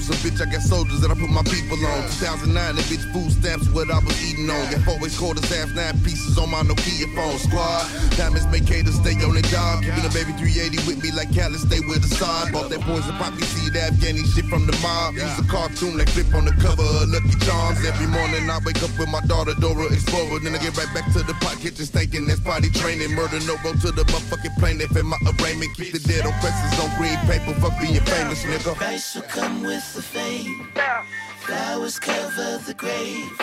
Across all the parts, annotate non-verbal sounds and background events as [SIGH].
So bitch, I got soldiers that I put my people on. 2009, that bitch food stamps what I was eating on. Got four ways quarters, half nine pieces on my Nokia phone. Squad, diamonds make haters stay on their job. Keeping a baby 380 with me like Cali, stay with the side. Bought that poison poppy seed, Afghani shit from the mob. Use a cartoon like flip on the cover of Lucky Charms. Every morning I wake up with my daughter Dora Explorer. Then I get right back to the pot kitchen stinking. That's potty training. Murder no go to the motherfucking plane. If in my arraignment, keep the dead on presses on green paper. Fuck being famous, nigga. Price will come with the fame. Flowers cover the grave.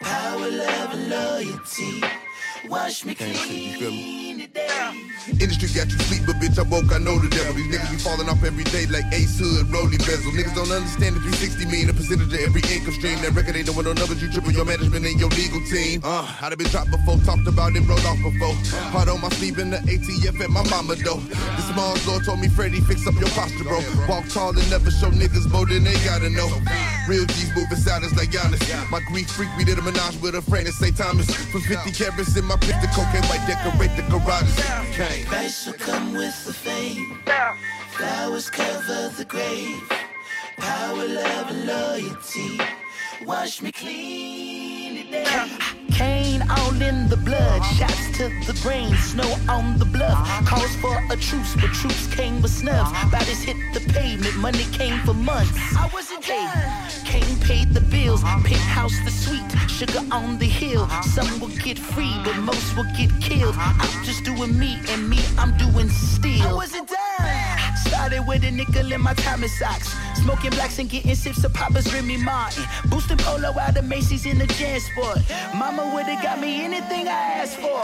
Power, love, and loyalty. Wash me clean today. Industry got you sleep, but bitch, I woke, I know the devil. These niggas be falling off every day like Ace Hood, Rolly Bezel. Niggas don't understand that 360 mean a percentage of every income stream. That record ain't no numbers, you triple your management and your legal team. Uh, I'd have been dropped before, talked about it, rolled off before. Hard on my sleeve in the ATF at my mama though. The small door told me, Freddie, fix up your posture, bro. Walk tall and never show niggas more than they gotta know. Real G's moving silence like Giannis. My grief freak, we did a menage with a friend at St. Thomas. For 50 carats in my pistol, cocaine white decorate the garages. Kane. Price will come with the fame. Flowers cover the grave. Power, love, and loyalty. Wash me clean Cane all in the blood, shots to the brain, snow on the bluff. Calls for a truce, but troops came with snubs. Bodies hit the pavement, money came for months. I wasn't there. Kane paid the bills, penthouse the suite, sugar on the hill. Some will get free, but most will get killed. I'm just doing me, and me, I'm doing still. I wasn't there. Started with a nickel in my Thomas socks. Smoking blacks and getting sips of Papa's Remy Martin. Boosting polo out of Macy's in the Jansport. Mama would've got me anything I asked for.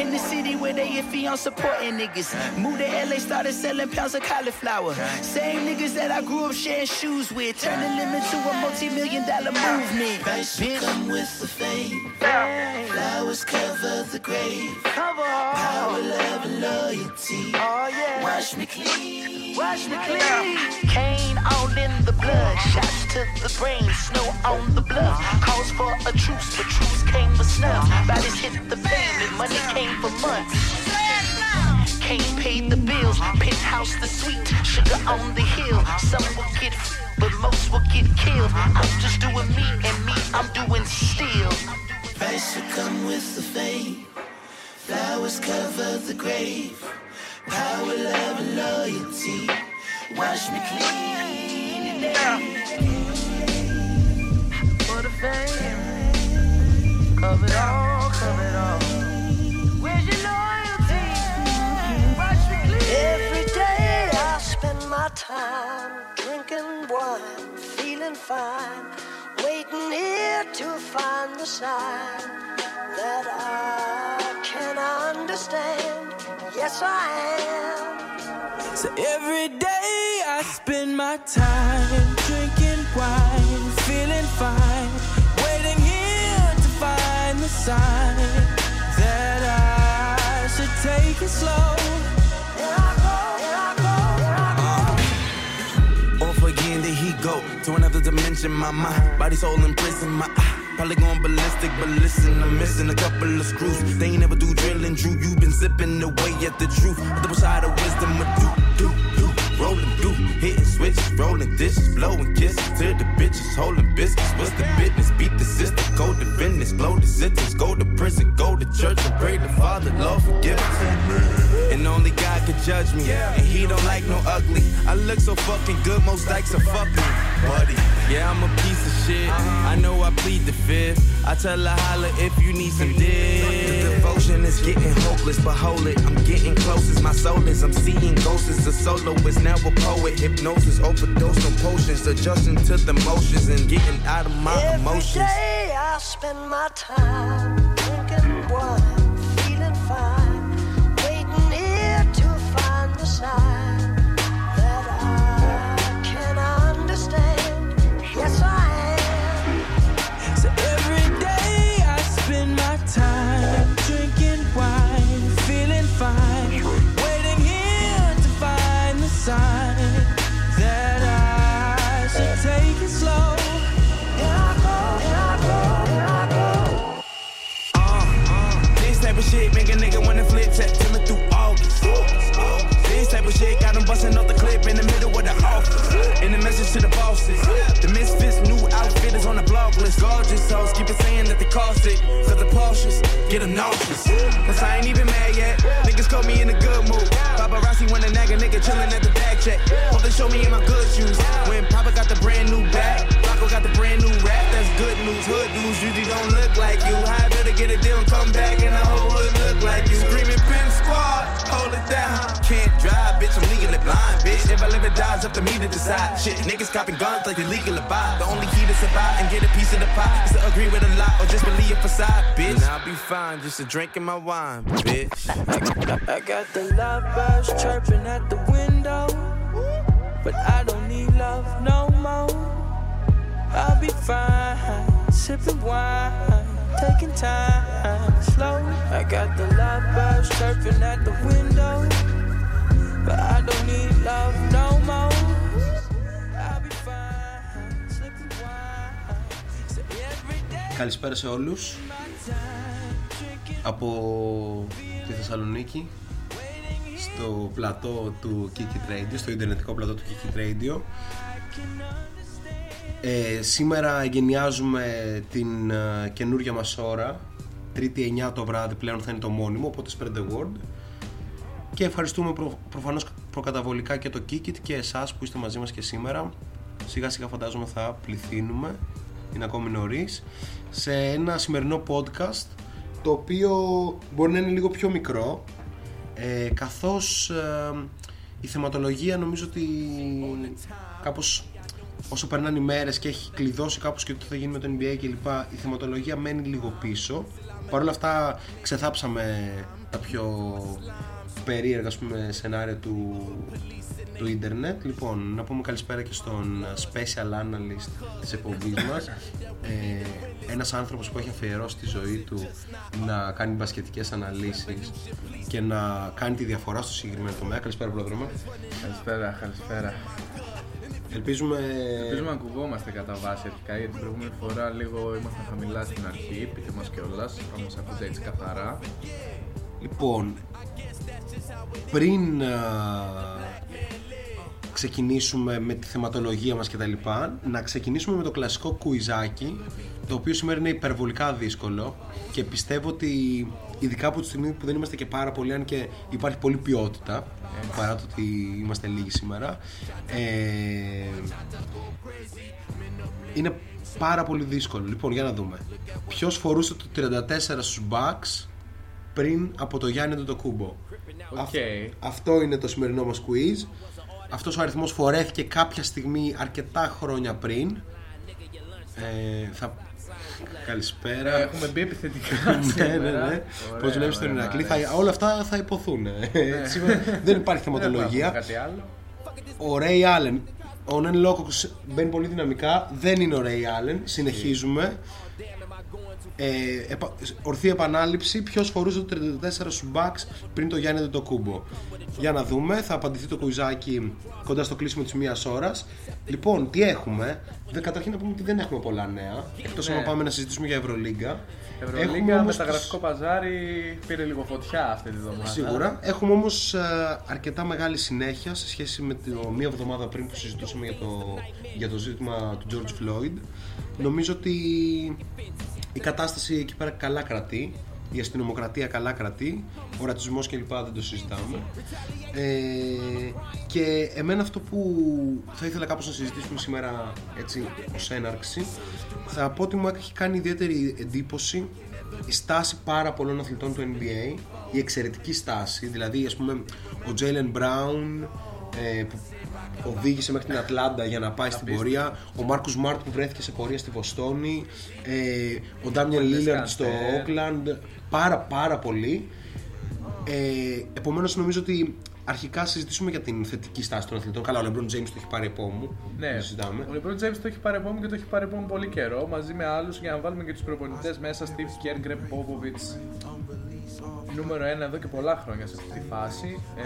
In the city where they iffy on supporting niggas. Moved to LA, started selling pounds of cauliflower. Same niggas that I grew up sharing shoes with. Turning them into a multi-million dollar movement. Price Bitch. come with the fame. Flowers cover the grave. Power, love, and loyalty. Oh yeah. Wash me clean. Watch me clean. Cane all in the blood. Shots to the brain. Snow on the bluff. Calls for a truce, but truce came for snubs. Bodies hit the pavement. Money came for months. Kane paid the bills. Penthouse the suite. Sugar on the hill. Some will get, but most will get killed. I'm just doing me, and me, I'm doing still. Price will come with the fame. Flowers cover the grave. Power, love, and loyalty. Wash me clean today. For the fame. Cover it all, cover it all. Where's your loyalty? Watch me clean. Every day I spend my time drinking wine, feeling fine, waiting here to find the sign that I can understand. Yes, I am. So every day I spend my time drinking wine, feeling fine, the sign that I should take it slow. Off again, there he go to another dimension. My mind, body, soul in prison. My eye, probably going ballistic, but listen, I'm missing a couple of screws. They ain't never do drilling, Drew. You been sipping away at the truth. Double side of wisdom, a do, do, hitting switches, rolling dishes, blowing kisses to the bitches, holding biscuits. What's the business? Beat the system, go to business, blow the sentence, go to prison, go to church and pray the Father, Lord forgive us. And only God can judge me, and He don't like no ugly. I look so fucking good, most likes are fuck me, buddy. Yeah, I'm a piece of shit. I know I plead the fifth. I tell her holla if you need some dick. The devotion is getting hopeless, but hold it. I'm getting close as my soul is. I'm seeing ghosts as a soloist, now a poet. Hypnosis, overdose on potions, adjusting to the motions and getting out of my Every emotions. day I spend my time drinking wine, feeling fine, waiting here to find the sign To the bosses. The misfits, new outfit is on the blog list. Gorgeous hoes keep it saying that they cost it. Cause the Porsches get them nauseous. Cause I ain't even mad yet. Niggas caught me in a good mood. Paparazzi nag a nigga chillin' at the back check. Hope they show me in my good shoes. When Papa got the brand new bag, Rocco got the brand new rap. It's up to me to decide. Shit, niggas copping guns like they legal to buy. The only key to survive and get a piece of the pie is to agree with a lot or just believe a facade, bitch. And I'll be fine, just a drinking my wine, bitch. I got the love birds chirping at the window, but I don't need love no more. I'll be fine, sipping wine, taking time slow. I got the love birds chirping at the window, but I don't need love Καλησπέρα σε όλους από τη Θεσσαλονίκη στο πλατό του Kiki Radio, στο ιντερνετικό πλατό του Kiki Radio. Ε, σήμερα εγκαινιάζουμε την ε, καινούργια μας ώρα, τρίτη 9 το βράδυ πλέον θα είναι το μόνιμο, οπότε spread the word. Και ευχαριστούμε προ, προφανώς προκαταβολικά και το Kikit και εσάς που είστε μαζί μας και σήμερα. Σιγά σιγά φαντάζομαι θα πληθύνουμε, είναι ακόμη νωρίς. Σε ένα σημερινό podcast το οποίο μπορεί να είναι λίγο πιο μικρό ε, καθώς ε, η θεματολογία νομίζω ότι κάπως όσο περνάνε οι μέρες και έχει κλειδώσει κάπως και το τι θα γίνει με το NBA κλπ η θεματολογία μένει λίγο πίσω. Παρ' όλα αυτά ξεθάψαμε τα πιο περίεργα ας πούμε, σενάρια του, του ίντερνετ. Λοιπόν, να πούμε καλησπέρα και στον special analyst της εκπομπής μας. Ε, ένας άνθρωπος που έχει αφιερώσει τη ζωή του να κάνει μπασκετικές αναλύσεις και να κάνει τη διαφορά στο συγκεκριμένο τομέα. Καλησπέρα, πρόδρομα. Καλησπέρα, καλησπέρα. Ελπίζουμε... Ελπίζουμε να ακουγόμαστε κατά βάση αρχικά γιατί την προηγούμενη φορά λίγο ήμασταν χαμηλά στην αρχή, πείτε μας κιόλας, αν μας ακούτε έτσι καθαρά. Λοιπόν, πριν α, ξεκινήσουμε με τη θεματολογία μας και τα λοιπά, να ξεκινήσουμε με το κλασικό κουιζάκι, το οποίο σήμερα είναι υπερβολικά δύσκολο και πιστεύω ότι ειδικά από τη στιγμή που δεν είμαστε και πάρα πολλοί, αν και υπάρχει πολλή ποιότητα, παρά το ότι είμαστε λίγοι σήμερα, ε, είναι πάρα πολύ δύσκολο. Λοιπόν, για να δούμε. Ποιος φορούσε το 34 στους Bucks πριν από το Γιάννη Αντετοκούνμπο. Οκ. Αυτό είναι το σημερινό μας quiz. Αυτός ο αριθμός φορέθηκε κάποια στιγμή αρκετά χρόνια πριν. Ε, θα... Καλησπέρα. Έχουμε μπει επιθετικά [LAUGHS] ναι, ναι, σήμερα. ναι. Ωραία, Πώς δουλεύεις στον ωραία, Ηρακλή, μ' θα, αρέσει. όλα αυτά θα ειπωθούν. Ε, σήμερα δεν υπάρχει Δεν θεματολογία. έχουμε κάτι άλλο. Ο Ρέι Άλεν. Ο Νεν Λόκοξ μπαίνει πολύ δυναμικά. Δεν είναι ο Ρέι Άλεν. Συνεχίζουμε. Ε, επα- ορθή επανάληψη. Ποιος φορούσε το 34 στους Bucks πριν το Γιάννη το κούμπο. Για να δούμε. Θα απαντηθεί το κουιζάκι κοντά στο κλείσιμο της μίας ώρας. Λοιπόν, τι έχουμε; Δε, καταρχήν να πούμε ότι δεν έχουμε πολλά νέα. Εκτός Ναι. αν πάμε να συζητήσουμε για Ευρωλίγκα. Ευρωλίγκα, όμως μεταγραφικό παζάρι πήρε λίγο φωτιά αυτή τη βδομάδα. Σίγουρα. Έχουμε όμως αρκετά μεγάλη συνέχεια σε σχέση με το μία εβδομάδα πριν που συζητούσαμε για το, για το ζήτημα του George Floyd. Νομίζω ότι η κατάσταση εκεί πέρα καλά κρατεί. Η αστυνομοκρατία καλά κρατεί. Ο ρατσισμός κλπ. δεν το συζητάμε. Ε, και εμένα αυτό που θα ήθελα κάπως να συζητήσουμε σήμερα έτσι ως έναρξη θα πω ότι μου έχει κάνει ιδιαίτερη εντύπωση η στάση πάρα πολλών αθλητών του NBA η εξαιρετική στάση δηλαδή ας πούμε ο Jalen Brown ε, που οδήγησε μέχρι την Ατλάντα για να πάει στην πορεία ο Μάρκους Σμαρτ που βρέθηκε σε πορεία στη Βοστόνη ε, ο Ντάμιαν Λίλαρντ στο Καντέρ. Oakland πάρα πάρα πολύ ε, Επομένως, νομίζω ότι αρχικά συζητήσουμε για την θετική στάση των αθλητών. Καλά, ο LeBron James το έχει πάρει επ' ώμου. Ναι, Δεν συζητάμε. ο LeBron James το έχει πάρει επ' ώμου και το έχει πάρει επ' ώμου πολύ καιρό μαζί με άλλους για να βάλουμε και τους προπονητές μέσα Steve Kerr, Greg Popovich νούμερο ένα εδώ και πολλά χρόνια σε αυτή τη φάση ε,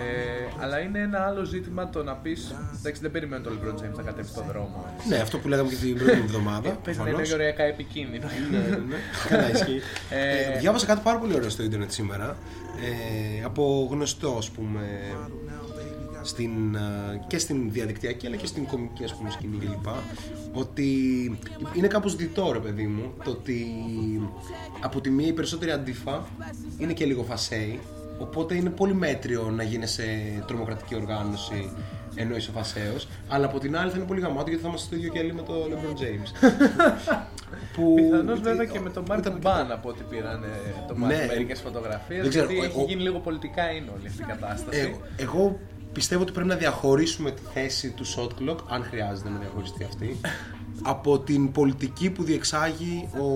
αλλά είναι ένα άλλο ζήτημα το να πεις εντάξει δεν περιμένω το LeBron James να κατέβει στον δρόμο Ναι, αυτό που λέγαμε και την προηγούμενη [LAUGHS] εβδομάδα. Παίζει να είναι προφανώς. ωριακά επικίνδυνο Ναι, ναι. Καλά, ισχύει. Ε, Ε, διάβασα κάτι πάρα πολύ ωραίο στο Ιντερνετ σήμερα. Ε, από γνωστό, ας πούμε, στην, ε, και στην διαδικτυακή αλλά και στην κομική ας πούμε σκηνή κλπ. Ότι είναι κάπως διτό ρε παιδί μου το ότι από τη μία οι περισσότεροι αντίφα είναι και λίγο φασέοι οπότε είναι πολύ μέτριο να γίνει σε τρομοκρατική οργάνωση ενώ είσαι φασαίος αλλά από την άλλη θα είναι πολύ γαμάτο γιατί θα είμαστε στο ίδιο κελί με το LeBron James [LAUGHS] που Πιθανώς βέβαια και με τον Μάρκο Μπάν από ό,τι πήραν το Ναι. μάτι μερικές φωτογραφίες. Δεν ξέρω, Γιατί εγώ- έχει γίνει λίγο πολιτικά είναι όλη αυτή η κατάσταση. Εγώ, εγώ πιστεύω ότι πρέπει να διαχωρίσουμε τη θέση του shot clock, αν χρειάζεται να διαχωριστεί αυτή, από την πολιτική που διεξάγει ο,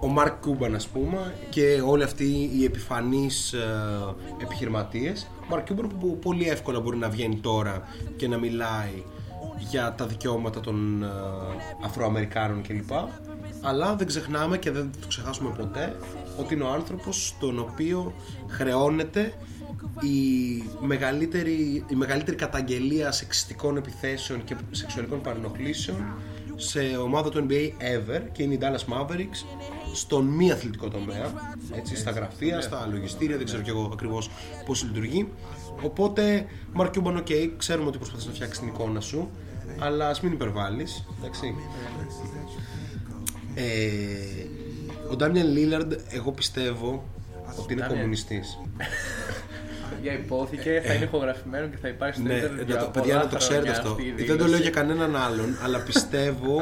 ο Μαρκ Κούμπαν ας πούμε και όλοι αυτοί οι επιφανείς ε, επιχειρηματίες. Ο Μαρκ Κούμπαν που πολύ εύκολα μπορεί να βγαίνει τώρα και να μιλάει για τα δικαιώματα των ε, Αφροαμερικάνων κλπ. Αλλά δεν ξεχνάμε και δεν το ξεχάσουμε ποτέ ότι είναι ο άνθρωπος στον οποίο χρεώνεται η μεγαλύτερη, η μεγαλύτερη καταγγελία σεξιστικών επιθέσεων και σεξουαλικών παρενοχλήσεων σε ομάδα του NBA ever και είναι οι Dallas Mavericks στον μη αθλητικό τομέα έτσι, στα γραφεία, στα λογιστήρια, δεν ξέρω κι εγώ ακριβώς πώς λειτουργεί. Οπότε Mark Cuban, ok, ξέρουμε ότι προσπαθείς να φτιάξεις την εικόνα σου αλλά ας μην υπερβάλλεις, εντάξει. Ε, ο Ντάμιαν Λίλαρντ εγώ πιστεύω ότι είναι Damian. κομμουνιστής [LAUGHS] Για υπόθηκε, θα είναι ηχογραφημένο και θα υπάρχει στο Ναι, ίντερνετ να για το, πολλά παιδιά να το ξέρετε χρόνια αυτό. αυτή η Δεν το λέω δήλωση. για κανέναν άλλον, αλλά πιστεύω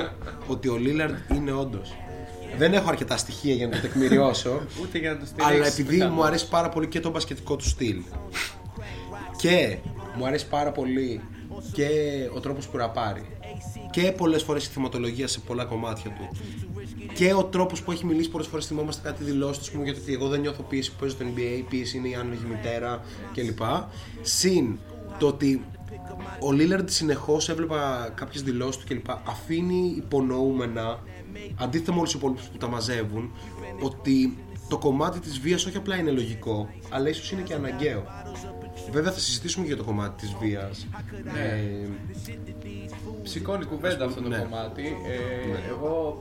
ότι ο Λίλαρντ είναι όντως. Δεν έχω αρκετά στοιχεία για να το τεκμηριώσω, [LAUGHS] Ούτε για να το στηρίξεις. αλλά επειδή μου αρέσει πάρα πολύ και το μπασκετικό του στυλ και μου αρέσει πάρα πολύ και ο τρόπος που ραπάρει και πολλές φορές η θυματολογία σε πολλά κομμάτια του και ο τρόπος που έχει μιλήσει πολλές φορές θυμόμαστε κάτι δηλώσεις του για το ότι εγώ δεν νιώθω πίεση που παίζω στο NBA, η πίεση είναι η άνεργη μητέρα κλπ. Συν το ότι ο Λίλαρντ συνεχώς έβλεπα κάποιες δηλώσεις του κλπ. Αφήνει υπονοούμενα, αντίθετα με όλους τους υπόλοιπους που τα μαζεύουν, ότι το κομμάτι της βίας όχι απλά είναι λογικό, αλλά ίσως είναι και αναγκαίο. Βέβαια θα συζητήσουμε και για το κομμάτι της βίας. Ε, Σηκώνει κουβέντα αυτό το Ναι. κομμάτι. Ε, Εγώ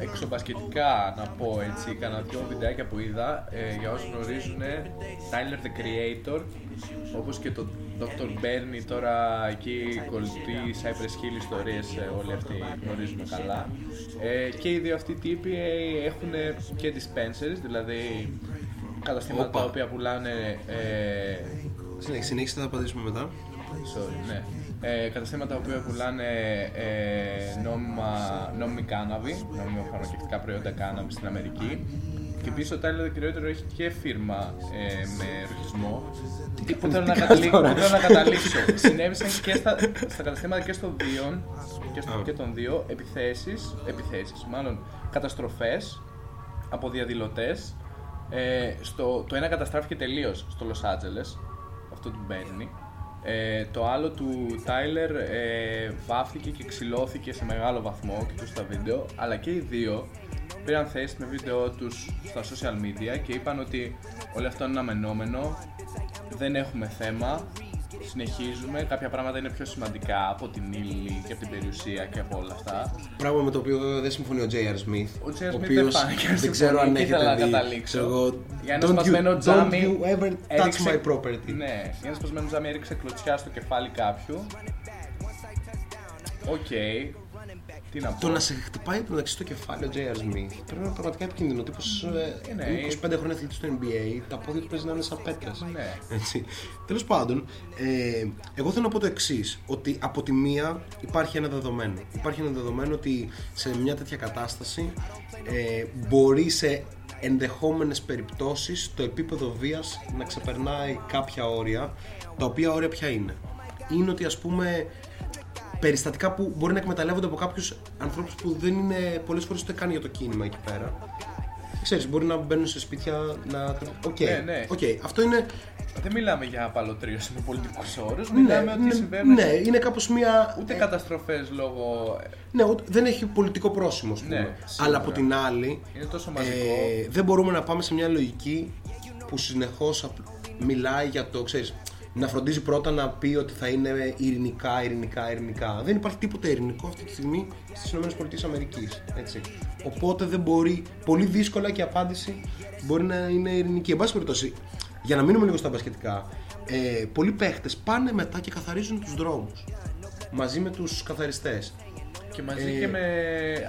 εξωπασκετικά να πω έτσι, κάνα δυο βιντεάκια που είδα ε, για όσους γνωρίζουν Tyler the Creator όπως και το Dr. Bernie τώρα εκεί κολλητή Cypress Hill ιστορίες ε, όλοι αυτοί γνωρίζουμε καλά ε, και οι δύο αυτοί τύποι ε, έχουν και dispensers δηλαδή καταστήματα Όπα. τα οποία πουλάνε ε, συνέχισε, συνέχισε, θα απαντήσουμε μετά. Sorry, ναι. Ε, καταστήματα που πουλάνε ε, νόμιμα, νόμιμη κάναβη, νόμιμα φαρμακευτικά προϊόντα κάναβη στην Αμερική. Και επίσης ο Tyler the Creator έχει και φίρμα ε, με ρουχισμό. Που θέλω, να καταλή- που θέλω να καταλήξω. Συνέβησαν και στα, στα καταστήματα και, στο δύο, και, στο, και των δύο επιθέσεις, επιθέσεις, μάλλον καταστροφές από διαδηλωτές. Ε, στο, το ένα καταστράφηκε τελείως στο Los Angeles, αυτό του Bernie. Ε, το άλλο του Tyler ε, βάφτηκε και ξυλώθηκε σε μεγάλο βαθμό και στα βίντεο, αλλά και οι δύο πήραν θέση με βίντεο τους στα social media και είπαν ότι όλο αυτό είναι αναμενόμενο, δεν έχουμε θέμα, συνεχίζουμε, κάποια πράγματα είναι πιο σημαντικά από την ύλη και από την περιουσία και από όλα αυτά. Πράγμα με το οποίο βέβαια δεν συμφωνεί ο J.R. Smith. Ο J.R. Smith οποίος δεν φάνηκε να δεν ξέρω αν συμφωνεί, ήθελα έχετε να δει. καταλήξω. ξέρω εγώ, Για ένα don't you- σπασμένο τζάμι. Don't you ever touch έριξε- my property. Ναι, για ένα σπασμένο τζάμι έριξε κλωτσιά στο κεφάλι κάποιου. Οκ. Τι να πω. Το να σε χτυπάει μεταξύ στο κεφάλι ο J.R. Smith πρέπει να είναι πραγματικά επικίνδυνο. Τύπος ναι, είναι 25 χρόνια αθλητής στο NBA, τα πόδια του παίζει να είναι σαν πέτρας. Ναι. Έτσι. Τέλος πάντων, ε, εγώ θέλω να πω το εξής: Ότι από τη μία υπάρχει ένα δεδομένο. Υπάρχει ένα δεδομένο ότι σε μια τέτοια κατάσταση ε, μπορεί σε ενδεχόμενες περιπτώσεις το επίπεδο βίας να ξεπερνάει κάποια όρια τα οποία όρια ποια είναι είναι ότι ας πούμε περιστατικά που μπορεί να εκμεταλλεύονται από κάποιους ανθρώπους που δεν είναι πολλές φορές ούτε καν για το κίνημα εκεί πέρα Ξέρεις, μπορεί να μπαίνουν σε σπίτια να... Οκ, Ναι, ναι. οκ. αυτό είναι... Δεν μιλάμε για απαλλοτρίωση με πολιτικούς όρους. Ναι, Μιλάμε ότι ναι, συμβαίνουν. ναι, είναι κάπως μια... Ούτε καταστροφές λόγω. Ναι, ούτε- δεν έχει πολιτικό πρόσημο, ας πούμε. Ναι, σίγουρα. Αλλά από την άλλη, Είναι τόσο μαζικό. ε, δεν μπορούμε να πάμε σε μια λογική που συνεχώς απ- μιλάει για το, ξέρεις, να φροντίζει πρώτα να πει ότι θα είναι ειρηνικά, ειρηνικά, ειρηνικά. Δεν υπάρχει τίποτα ειρηνικό αυτή τη στιγμή στις ΗΠΑ. Έτσι. Οπότε δεν μπορεί, πολύ δύσκολα και η απάντηση μπορεί να είναι ειρηνική. Εν πάση περιπτώσει, για να μείνουμε λίγο στα μπασκετικά, Ε, πολλοί παίχτες πάνε μετά και καθαρίζουν τους δρόμους μαζί με τους καθαριστές. Και μαζί Ε, και με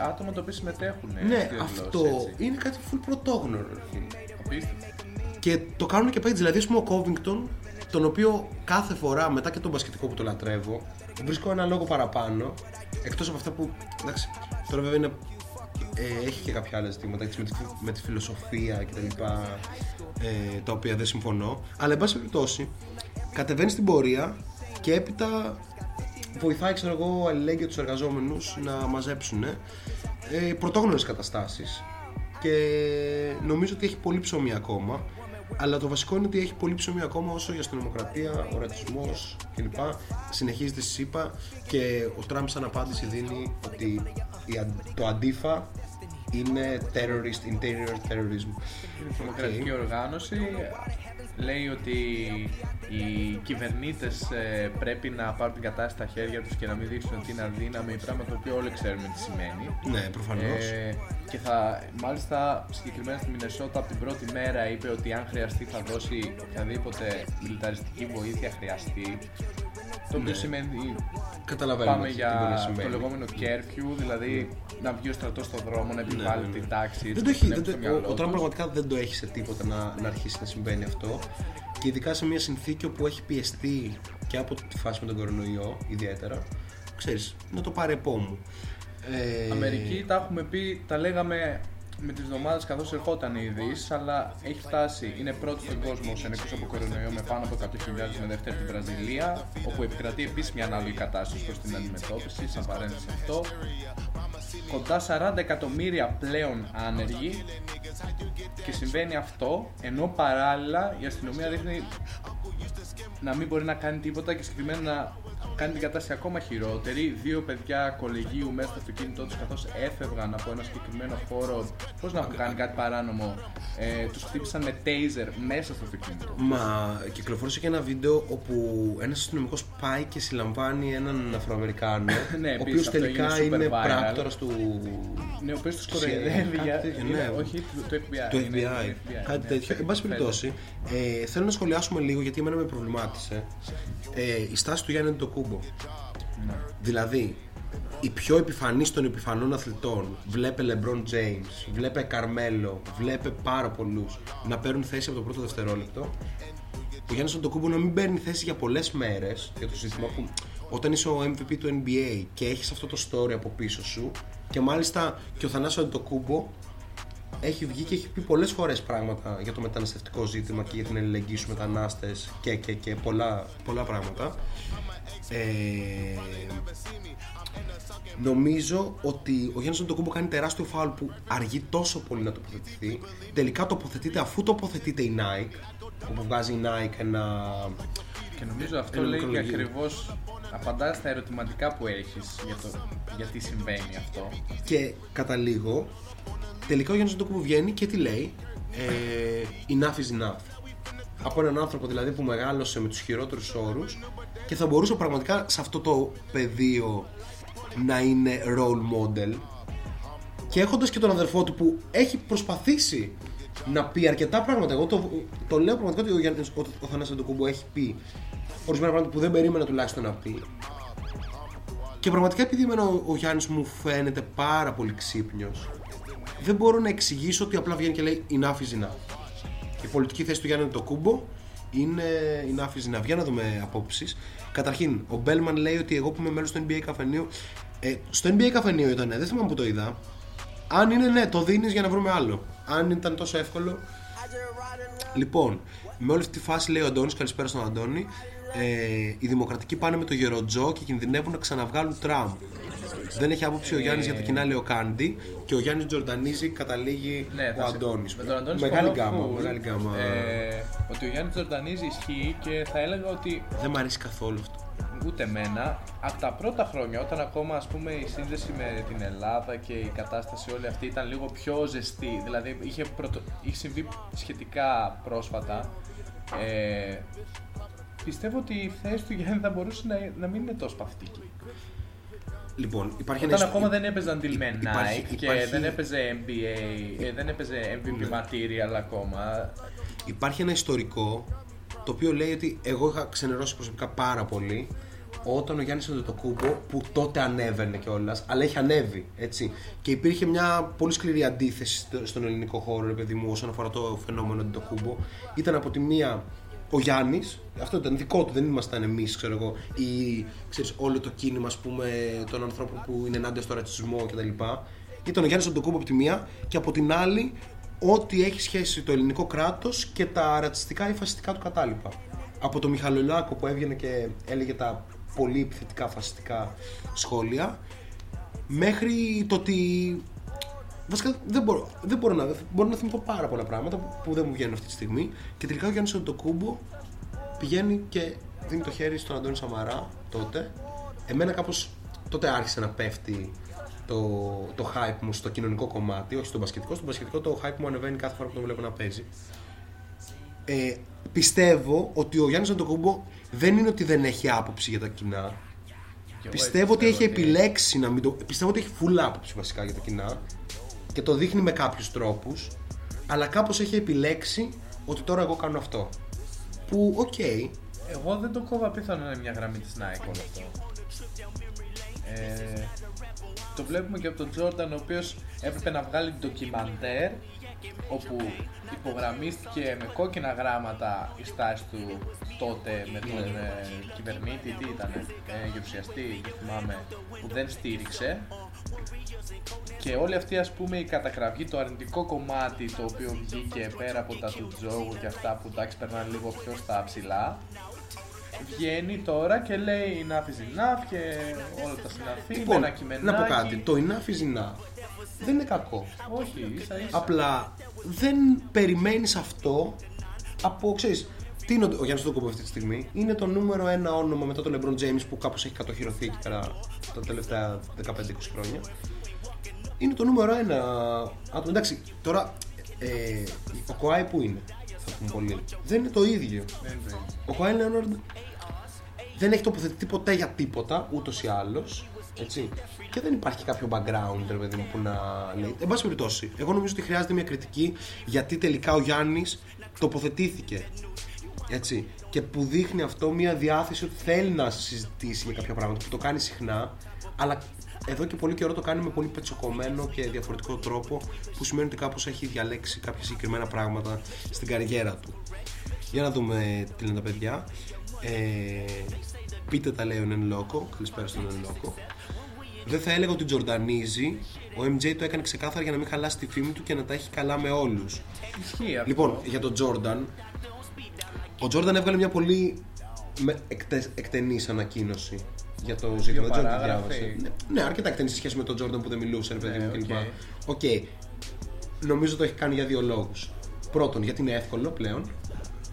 άτομα τα οποία συμμετέχουν. ε, ναι, στη διαδηλώση, αυτό έτσι. είναι κάτι full πρωτόγνωρο. ρε φίλε. Απίστευτο. Και το κάνουν και παίκτες, δηλαδή ας πούμε ο Covington, τον οποίο κάθε φορά μετά και τον μπασκετικό που το λατρεύω, βρίσκω ένα λόγο παραπάνω, εκτός από αυτά που, εντάξει, τώρα βέβαια είναι, ε, έχει και κάποια άλλα ζητήματα έτσι, με, τη, φι- με τη φιλοσοφία και τα λοιπά, ε, τα οποία δεν συμφωνώ, αλλά εν πάση περιπτώσει, κατεβαίνει στην πορεία και έπειτα βοηθάει, ξέρω εγώ, αλληλέγγυα τους εργαζόμενους να μαζέψουν ε, πρωτόγνωρες καταστάσεις. Και νομίζω ότι έχει πολύ ψωμί ακόμα αλλά το βασικό είναι ότι έχει πολύ ψωμί ακόμα όσο η αστυνομοκρατία, ο ρατσισμός κλπ. συνεχίζεται στη ΣΥΠΑ και ο Τραμπ σαν απάντηση δίνει ότι η αν- το αντίφα είναι terrorist, interior terrorism. Είναι τρομοκρατική οργάνωση. Λέει ότι οι κυβερνήτες ε, πρέπει να πάρουν την κατάσταση στα χέρια τους και να μην δείξουν ότι είναι αδύναμοι, πράγμα το οποίο όλοι ξέρουμε τι σημαίνει. Ναι, προφανώς. Ε, και θα, μάλιστα, συγκεκριμένα στη Μινεσότα από την πρώτη μέρα είπε ότι αν χρειαστεί θα δώσει οποιαδήποτε μιλιταριστική βοήθεια χρειαστεί. Το οποίο Ναι. σημαίνει Καταλαβαίνουμε πάμε τι μπορεί να για συμβαίνει. το λεγόμενο curfew, δηλαδή να βγει ο στρατός στον δρόμο, να επιβάλλει ναι, ναι. την τάξη. Δεν έτσι το όπως έχει, την δεν έχουν το, στο ο, μυαλό ο Τραμπ τους. πραγματικά δεν το έχει σε τίποτα να, να αρχίσει να συμβαίνει αυτό. Και ειδικά σε μια συνθήκη όπου έχει πιεστεί και από τη φάση με τον κορονοϊό ιδιαίτερα, ξέρεις, να το πάρει επόμου. Ε, Αμερική τα έχουμε πει, τα λέγαμε με τις εβδομάδες καθώς ερχόταν οι ειδήσεις, αλλά έχει φτάσει, είναι πρώτη στον κόσμο σε νεκρούς από κορονοϊό με πάνω από 100.000 με δεύτερη τη Βραζιλία, όπου επικρατεί επίσης μια ανάλογη κατάσταση προς την αντιμετώπιση, σαν παρένθεση αυτό. Κοντά 40 εκατομμύρια πλέον άνεργοι και συμβαίνει αυτό, ενώ παράλληλα η αστυνομία δείχνει να μην μπορεί να κάνει τίποτα και συγκεκριμένα να κάνει την κατάσταση ακόμα χειρότερη. Δύο παιδιά κολεγίου μέσα στο αυτοκίνητό τους καθώς έφευγαν από ένα συγκεκριμένο χώρο, πώ να έχουν κάνει κάτι παράνομο, ε, τους χτύπησαν με taser μέσα στο αυτοκίνητο. Μα κυκλοφόρησε και ένα βίντεο όπου ένας αστυνομικός πάει και συλλαμβάνει έναν Αφροαμερικάνο, Ναι, ο επίσης οποίος αυτό τελικά έγινε super είναι viral. πράκτορας του. Ναι, ο οποίος τους CIA, κοροϊδεύει κάτι για. τέτοιο, είναι- ναι. Όχι, του του FBI. Το είναι, FBI, είναι FBI, κάτι ναι. τέτοιο. Εν πάση Φαίνεται. περιπτώσει, ε, θέλω να σχολιάσουμε λίγο γιατί εμένα με προβλημάτισε ε, η στάση του Γιάννη Ντοκούμπο. Ναι. Δηλαδή, η πιο επιφανής των επιφανών αθλητών, βλέπε LeBron James, βλέπε Καρμέλο, βλέπε πάρα πολλούς να παίρνουν θέση από το πρώτο δευτερόλεπτο. Ο Γιάννης Αντοκούμπο να μην παίρνει θέση για πολλές μέρες για το σύστημα που όταν είσαι ο MVP του NBA και έχεις αυτό το story από πίσω σου και μάλιστα και ο Θανάσης Αντοκούμπο έχει βγει και έχει πει πολλές φορές πράγματα για το μεταναστευτικό ζήτημα και για την αλληλεγγύη στους μετανάστες και, και, και πολλά, πολλά πράγματα. Ε, νομίζω ότι ο Γιάννης Αντοκούμπο κάνει τεράστιο φάουλ που αργεί τόσο πολύ να τοποθετηθεί. Τελικά τοποθετείται αφού τοποθετείται η Nike, όπου βγάζει η Nike ένα... Και νομίζω αυτό Ένα λέει και μικρολογείο. ακριβώ απαντάς στα ερωτηματικά που έχεις για το γιατί συμβαίνει αυτό. και καταλήγω τελικά ο Γιάννης Αντοκούμπο βγαίνει και τι λέει; Ε, enough is enough από έναν άνθρωπο δηλαδή που μεγάλωσε με τους χειρότερους όρους και θα μπορούσε πραγματικά σε αυτό το πεδίο να είναι role model και έχοντας και τον αδερφό του που έχει προσπαθήσει να πει αρκετά πράγματα εγώ το, το λέω πραγματικά ότι ο, Γιάννης, ο, ο Θανάσης Αντοκούμπο έχει πει ορισμένα πράγματα που δεν περίμενα τουλάχιστον να πει και πραγματικά επειδή εμένα ο, ο Γιάννης μου φαίνεται πάρα πολύ ξύπνιος δεν μπορώ να εξηγήσω ότι απλά βγαίνει και λέει enough is enough. Η πολιτική θέση του Γιάννη το κούμπο είναι enough is enough. Για να δούμε απόψεις. Καταρχήν, ο Μπέλμαν λέει ότι εγώ που είμαι μέλος του NBA καφενείου. Ε, στο NBA καφενείο ήταν, δεν θυμάμαι που το είδα. Αν είναι ναι, το δίνεις για να βρούμε άλλο. Αν ήταν τόσο εύκολο. Λοιπόν, με όλη αυτή τη φάση λέει ο Αντώνης, καλησπέρα στον Αντώνη. Ε, οι δημοκρατικοί πάνε με το γεροτζό και κινδυνεύουν να ξαναβγάλουν Τραμπ. Δεν έχει άποψη ο Γιάννης για τα κοινά, λέει ο Κάντι. Και ο Γιάννης Τζορντανίζει, καταλήγει Ναι, ο θα σε- Αντώνης. Με τον Αντώνη Μεγάλη συμφωνώ γκάμα. full. Μεγάλη γκάμα. Ε, ότι ο Γιάννης Τζορντανίζει ισχύει και θα έλεγα ότι Δεν μου αρέσει καθόλου αυτό. ούτε εμένα, από τα πρώτα χρόνια, όταν ακόμα ας πούμε η σύνδεση με την Ελλάδα και η κατάσταση όλη αυτή ήταν λίγο πιο ζεστή, δηλαδή είχε, πρωτο... είχε συμβεί σχετικά πρόσφατα, ε, πιστεύω ότι η θέση του Γιάννη θα μπορούσε να, να μην είναι τόσο παυτική. Λοιπόν, υπάρχει Όταν ένα. ακόμα δεν έπαιζαν deal με υπάρχει- Nike και υπάρχει- δεν έπαιζε NBA, ε, δεν έπαιζε MVP material ακόμα. Υπάρχει ένα ιστορικό το οποίο λέει ότι εγώ είχα ξενερώσει προσωπικά πάρα πολύ όταν ο Γιάννης Αντετοκούμπο που τότε ανέβαινε κιόλας, αλλά έχει ανέβει, έτσι. Και υπήρχε μια πολύ σκληρή αντίθεση στο- στον ελληνικό χώρο, ρε παιδί μου, όσον αφορά το φαινόμενο Αντετοκούμπο. Ήταν από τη μία ο Γιάννης, αυτό ήταν δικό του, δεν ήμασταν εμείς, ξέρω εγώ, ή ξέρεις, όλο το κίνημα, ας πούμε, των ανθρώπων που είναι ενάντια στο ρατσισμό κτλ. Ήταν ο Γιάννης Αντετοκούμπο από τη μία και από την άλλη ό,τι έχει σχέση το ελληνικό κράτος και τα ρατσιστικά ή φασιστικά του κατάλοιπα. Από το Μιχαλολιάκο που έβγαινε και έλεγε τα πολύ επιθετικά φασιστικά σχόλια μέχρι το ότι Βασικά δεν μπορώ, δεν μπορώ να μπορώ να θυμηθώ πάρα πολλά πράγματα που, που δεν μου βγαίνουν αυτή τη στιγμή. Και τελικά ο Γιάννης Αντοκούμπο πηγαίνει και δίνει το χέρι στον Αντώνη Σαμαρά τότε. Εμένα κάπως τότε άρχισε να πέφτει το, το hype μου στο κοινωνικό κομμάτι, όχι στο μπασκετικό. Στο μπασκετικό το hype μου ανεβαίνει κάθε φορά που τον βλέπω να παίζει. Ε, πιστεύω ότι ο Γιάννης Αντετοκούνμπο δεν είναι ότι δεν έχει άποψη για τα κοινά. Πιστεύω ότι έχει επιλέξει να μην το. Πιστεύω ότι έχει full άποψη βασικά για τα κοινά και το δείχνει με κάποιους τρόπους, αλλά κάπως έχει επιλέξει ότι τώρα εγώ κάνω αυτό. Που, οκ, Εγώ δεν το κόβω πιθανό να είναι μια γραμμή της Nike όλο αυτό. Ε, το βλέπουμε και από τον Τζόρνταν ο οποίος έπρεπε να βγάλει ντοκιμαντέρ όπου υπογραμμίστηκε με κόκκινα γράμματα η στάση του τότε με τον ε, κυβερνήτη, τι ήταν, ε, γεωψιαστή, δεν θυμάμαι, που δεν στήριξε και όλη αυτή ας πούμε η κατακραυγή, το αρνητικό κομμάτι το οποίο βγήκε πέρα από τα του τζόγου και αυτά που εντάξει περνάνε λίγο πιο στα ψηλά βγαίνει τώρα και λέει enough is enough και όλα τα συναφή λοιπόν, με ένα κειμενάκι. να πω κάτι. Το enough is enough δεν είναι κακό. Όχι, ίσα ίσα. Απλά δεν περιμένεις αυτό από, ξέρεις, τι είναι ο ο Γιάννης Τοκούμπο αυτή τη στιγμή. Είναι το νούμερο ένα όνομα μετά τον LeBron James που κάπως έχει κατοχυρωθεί εκεί πέρα τα τελευταία 15-20 χρόνια. Είναι το νούμερο ένα άτομο. Εντάξει, τώρα ε, ο Κοάι που είναι, θα πούμε πολύ. Δεν είναι το ίδιο. Δεν είναι. Ο Κοάι Λέοναρντ δεν έχει τοποθετηθεί ποτέ για τίποτα, ούτως ή άλλως. Έτσι. Και δεν υπάρχει κάποιο background, ρε παιδί μου, που να λέει. Εν πάση περιπτώσει, εγώ νομίζω ότι χρειάζεται μια κριτική γιατί τελικά ο Γιάννης τοποθετήθηκε. Έτσι. Και που δείχνει αυτό μια διάθεση ότι θέλει να συζητήσει για κάποια πράγματα που το κάνει συχνά, αλλά εδώ και πολύ καιρό το κάνει με πολύ πετσοκομμένο και διαφορετικό τρόπο, που σημαίνει ότι κάπως έχει διαλέξει κάποια συγκεκριμένα πράγματα στην καριέρα του. Για να δούμε τι λένε τα παιδιά. Ε, πείτε τα λέει ο Νεν Λόκο. Καλησπέρα στον Νεν Λόκο. Δεν θα έλεγα ότι τζορντανίζει. Ο MJ το έκανε ξεκάθαρα για να μην χαλάσει τη φήμη του και να τα έχει καλά με όλους. Ισχύει αυτό. Λοιπόν, για τον Τζόρνταν. Ο Τζόρνταν έβγαλε μια πολύ με- εκτε, εκτενής ανακοίνωση για το ζήτημα. Δεν ξέρω αν τη παράγραφοι. διάβασε. Ναι, ναι, αρκετά εκτενής σε σχέση με τον Τζόρνταν που δεν μιλούσε, ρε παιδί Ναι, μου κλπ. οκ. Οκ. Νομίζω το έχει κάνει για δύο λόγους. Πρώτον, γιατί είναι εύκολο πλέον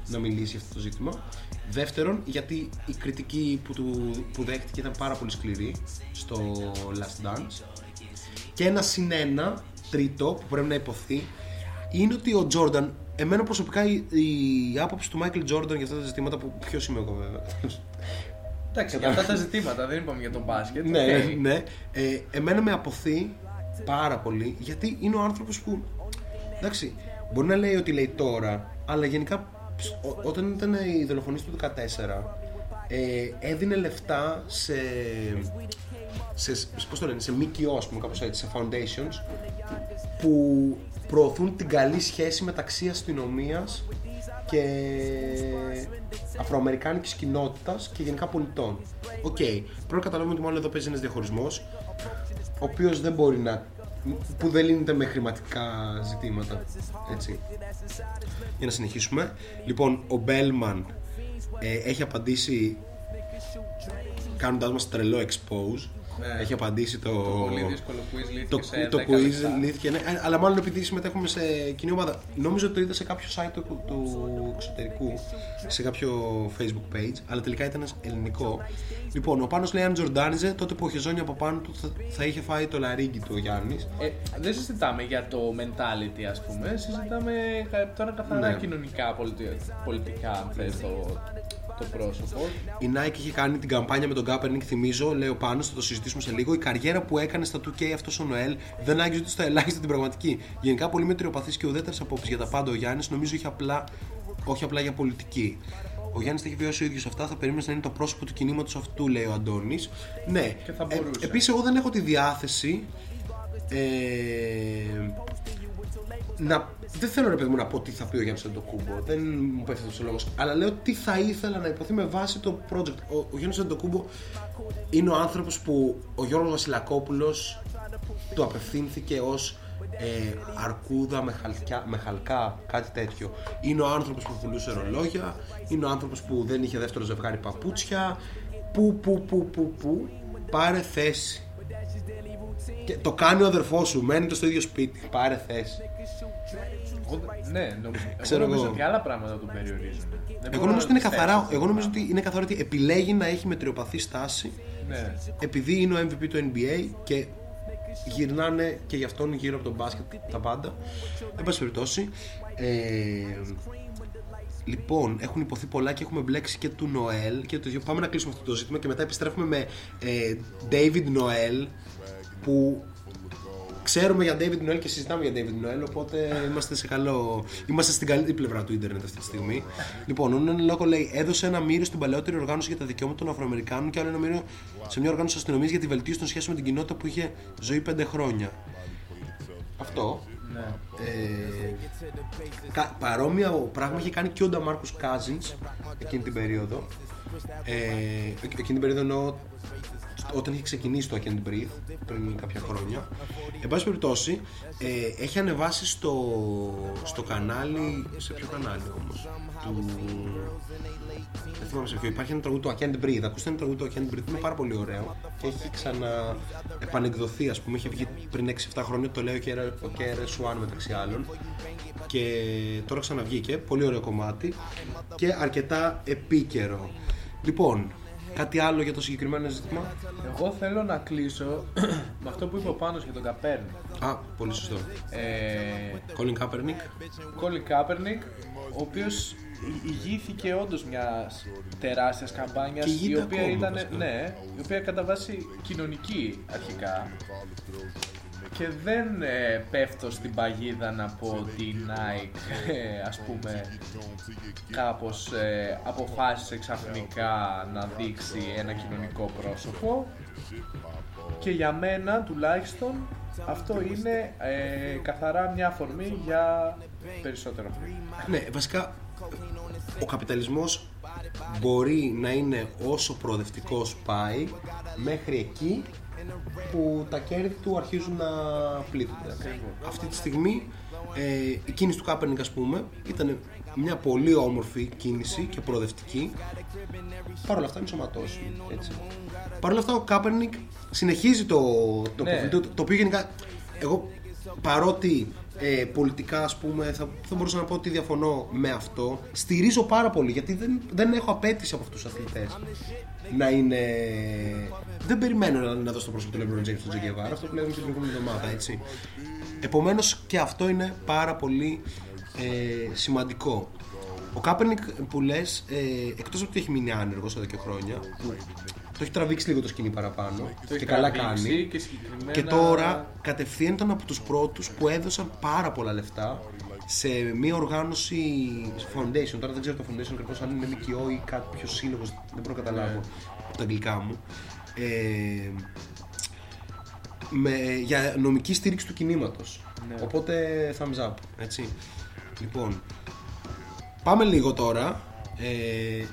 να μιλήσει για αυτό το ζήτημα. Δεύτερον, γιατί η κριτική που, του, που δέχτηκε ήταν πάρα πολύ σκληρή στο Last Dance. Και ένα συν ένα, τρίτο, που πρέπει να ειπωθεί, είναι ότι ο Τζόρνταν, εμένα προσωπικά η, η άποψη του Michael Jordan για αυτά τα ζητήματα που ποιος είμαι εγώ βέβαια. Εντάξει, για αυτά τα ζητήματα δεν είπαμε για τον μπάσκετ. ναι, οκ. ναι. Ε, εμένα με αποθεί πάρα πολύ γιατί είναι ο άνθρωπος που. Εντάξει, μπορεί να λέει ότι λέει τώρα, αλλά γενικά ό- όταν ήταν η δολοφονία του 14, ε, έδινε λεφτά σε. Σε πώς το λένε, σε ΜΚΟ, ας πούμε, κάπως έτσι, σε foundations που προωθούν την καλή σχέση μεταξύ αστυνομίας και αφροαμερικάνικης κοινότητας και γενικά πολιτών. Οκ, πρέπει να καταλάβουμε ότι μάλλον εδώ παίζει ένας διαχωρισμός ο οποίος δεν μπορεί να που δεν λύνεται με χρηματικά ζητήματα. Έτσι. Για να συνεχίσουμε. Λοιπόν, ο Μπέλμαν ε, έχει απαντήσει κάνοντάς μας τρελό expose. Ναι. Έχει απαντήσει το, Πολύ δύσκολο quiz λύθηκε το, σε το 10 quiz λεπτά. λύθηκε, ναι, αλλά μάλλον επειδή συμμετέχουμε σε κοινή ομάδα. Νομίζω ότι το είδα σε κάποιο site του, του εξωτερικού, σε κάποιο facebook page, αλλά τελικά ήταν ελληνικό. Λοιπόν, ο Πάνος λέει αν τζορντάνιζε, τότε που ο Χεζόνια από πάνω του θα, θα είχε φάει το λαρίγκι του ο Γιάννης. Ε, δεν συζητάμε για το mentality, ας πούμε. Συζητάμε κα- τώρα καθαρά Ναι. κοινωνικά, πολιτι- πολιτικά, αν θες, το, το πρόσωπο. Η Nike είχε κάνει την καμπάνια με τον Kaepernick, θυμίζω, λέει ο Πάνος, θα το συζητήσουμε σε λίγο. Η καριέρα που έκανε στα 2K αυτός ο Νοέλ δεν άγγιζε ούτε στα ελάχιστα την πραγματική. Γενικά πολύ μετριοπαθής και ουδέτερης απόψης για τα πάντα ο Γιάννης, νομίζω είχε απλά, όχι απλά για πολιτική. Ο Γιάννης τα έχει βιώσει ο ίδιος αυτά. Θα περίμενες να είναι το πρόσωπο του κινήματος αυτού, λέει ο Αντώνης. Ναι, Και θα μπορούσε. Επίσης, εγώ δεν έχω τη διάθεση. Ε, να, δεν θέλω ρε παιδί μου να πω τι θα πει ο Γιάννης Αντοκούμπο. Δεν μου πέφτει αυτός ο λόγος. Αλλά λέω τι θα ήθελα να υποθεί με βάση το project. Ο, ο Γιάννης Αντοκούμπο είναι ο άνθρωπος που ο Γιώργος Βασιλακόπουλος του απευθύνθηκε ως ε, αρκούδα με, χαλκιά, με χαλκά, κάτι τέτοιο. Είναι ο άνθρωπος που πουλούσε ρολόγια. Είναι ο άνθρωπος που δεν είχε δεύτερο ζευγάρι παπούτσια. Που, που, που, που, που. Πάρε θέση. Και το κάνει ο αδερφός σου, μένετε στο ίδιο σπίτι. Πάρε θέση. Εγώ, ναι, νομίζω, Ξέρω εγώ νομίζω εγώ. ότι άλλα πράγματα τον περιορίζουν. Δεν Εγώ μπορώ νομίζω ότι είναι να καθαρά, πιστέψω. εγώ νομίζω ότι είναι καθαρά ότι επιλέγει να έχει μετριοπαθή στάση Ναι. επειδή είναι ο MVP του NBA και γυρνάνε και γι' αυτόν γύρω από τον μπάσκετ τα πάντα. Εν πάση περιπτώσει. Ε, λοιπόν, έχουν υποθεί πολλά και έχουμε μπλέξει και του Νοέλ και το ίδιο. Πάμε να κλείσουμε αυτό το ζήτημα και μετά επιστρέφουμε με ε, David Noel που ξέρουμε για David Noel και συζητάμε για David Noel, οπότε είμαστε, σε καλό... είμαστε στην καλύτερη πλευρά του ίντερνετ αυτή τη στιγμή. Λοιπόν, ο Νόν Λόγο λέει: Έδωσε ένα μύριο στην παλαιότερη οργάνωση για τα δικαιώματα των Αφροαμερικάνων και άλλο ένα μύριο σε μια οργάνωση αστυνομίας για τη βελτίωση των σχέσεων με την κοινότητα που είχε ζωή πέντε χρόνια. Αυτό. ναι. Ε, κα- παρόμοια ο- πράγμα είχε κάνει και ο Νταμάρκους Cousins εκείνη την περίοδο. Ε, εκ- εκείνη την περίοδο εννοώ όταν είχε ξεκινήσει το I Can't Breathe πριν κάποια χρόνια. Εν πάση περιπτώσει, ε, έχει ανεβάσει στο, στο κανάλι. Σε ποιο κανάλι όμως. Του. Δεν θυμάμαι σε ποιο. Υπάρχει ένα τραγούδι του I Can't Breathe. Ακούστε ένα τραγούδι του I Can't Breathe. Είναι πάρα πολύ ωραίο και έχει ξανά επανεκδοθεί. Α πούμε, είχε βγει πριν 6-7 χρόνια. Το λέει ο KR- ο KRS-One μεταξύ άλλων. Και τώρα ξαναβγήκε. Πολύ ωραίο κομμάτι και αρκετά επίκαιρο. Λοιπόν, κάτι άλλο για το συγκεκριμένο ζήτημα; Εγώ θέλω να κλείσω [CLEARS THROAT] με αυτό που είπε ο Πάνος για τον Καπέρν. Α, πολύ σωστό. Ε, Colin Kaepernick. Κόλλι Κάπερνικ, ο οποίος ηγήθηκε όντως μιας τεράστιας καμπάνιας Και η ηγείται οποία ακόμα, ήταν βασικά. ναι, η οποία κατά βάση κοινωνική αρχικά και δεν ε, πέφτω στην παγίδα να πω ότι η Nike ε, ας πούμε κάπως ε, αποφάσισε ξαφνικά να δείξει ένα κοινωνικό πρόσωπο. Και για μένα τουλάχιστον αυτό είναι ε, καθαρά μια αφορμή για περισσότερο. Ναι, βασικά ο καπιταλισμός μπορεί να είναι όσο προοδευτικός πάει μέχρι εκεί που τα κέρδη του αρχίζουν να πλήττονται. Αυτή τη στιγμή ε, η κίνηση του Κάπερνικ ας πούμε ήταν μια πολύ όμορφη κίνηση και προοδευτική Παρ' όλα αυτά είναι σωματώσιμη. Έτσι. Παρ' όλα αυτά ο Κάπερνικ συνεχίζει το, το Ναι. προφίλ του, το οποίο γενικά εγώ παρότι ε, πολιτικά ας πούμε θα, θα μπορούσα να πω ότι διαφωνώ με αυτό στηρίζω πάρα πολύ γιατί δεν, δεν έχω απέτηση από αυτούς τους αθλητές να είναι δεν περιμένω να, να δώσω το πρόσωπο του LeBron James στον Τζεκεβάρα αυτό που λέγαμε την προηγούμενη εβδομάδα έτσι. Επομένως και αυτό είναι πάρα πολύ ε, σημαντικό. Ο Κάπερνικ που λες, ε, εκτός από ότι έχει μείνει άνεργος εδώ και χρόνια, που το έχει τραβήξει λίγο το σκηνή παραπάνω Το και έχει καλά τραβήξει κάνει. και συγκεκριμένα- Και τώρα κατευθείαν ήταν από τους πρώτους που έδωσαν πάρα πολλά λεφτά σε μια οργάνωση foundation. Τώρα δεν ξέρω το foundation ακριβώς αν είναι ΜΚΟ ή κάποιος σύλλογος, δεν μπορώ να καταλάβω από τα αγγλικά μου. Ε, με, για νομική στήριξη του κινήματος. Οπότε thumbs up, έτσι. Λοιπόν, πάμε λίγο τώρα. Ε,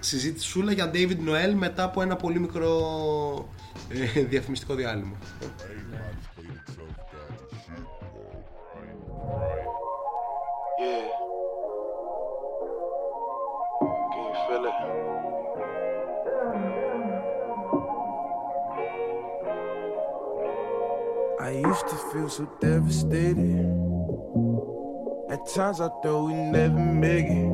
συζήτησούλα για David Noel μετά από ένα πολύ μικρό ε, διαφημιστικό διάλειμμα. Yeah. Can you feel it? I used to feel so devastated. At times I thought we'd never make it.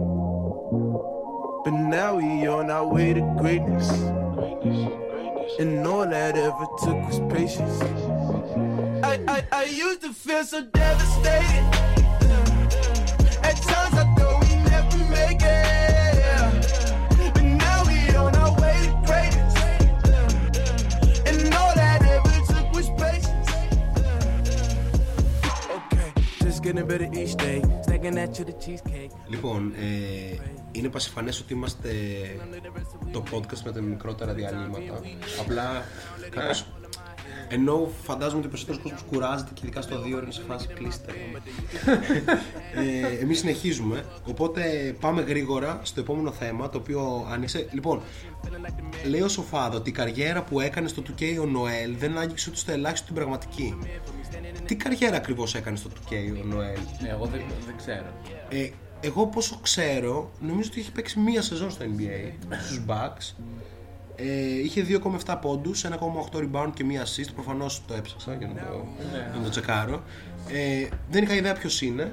But now we on our way to greatness. Greatness, greatness. And all that ever took was patience. I, I, I used to feel so devastated. Λοιπόν, ε, είναι πασιφανές ότι είμαστε το podcast με τα μικρότερα διαλύματα. Απλά κάπως... Ενώ φαντάζομαι ότι ο περισσότερος κόσμος κουράζεται και ειδικά στο 2 είναι σε φάση κλείστε. [LAUGHS] ε, εμείς συνεχίζουμε, οπότε πάμε γρήγορα στο επόμενο θέμα, το οποίο άνοιξε. Λοιπόν, λέει ο Σοφάδο ότι η καριέρα που έκανε στο 2K ο Νοέλ δεν άγγιξε ούτε στο ελάχιστο την πραγματική. Τι καριέρα ακριβώς έκανε στο 2K ο Νοέλ; Ναι, εγώ δεν, δεν ξέρω. Ε, εγώ πόσο ξέρω, νομίζω ότι έχει παίξει μία σεζόν στο NBA στους Bucks. Ε, είχε 2,7 πόντους, 1,8 rebound και μία assist. Προφανώς το έψαξα για να το, για να το τσεκάρω. Ε, δεν είχα ιδέα ποιος είναι.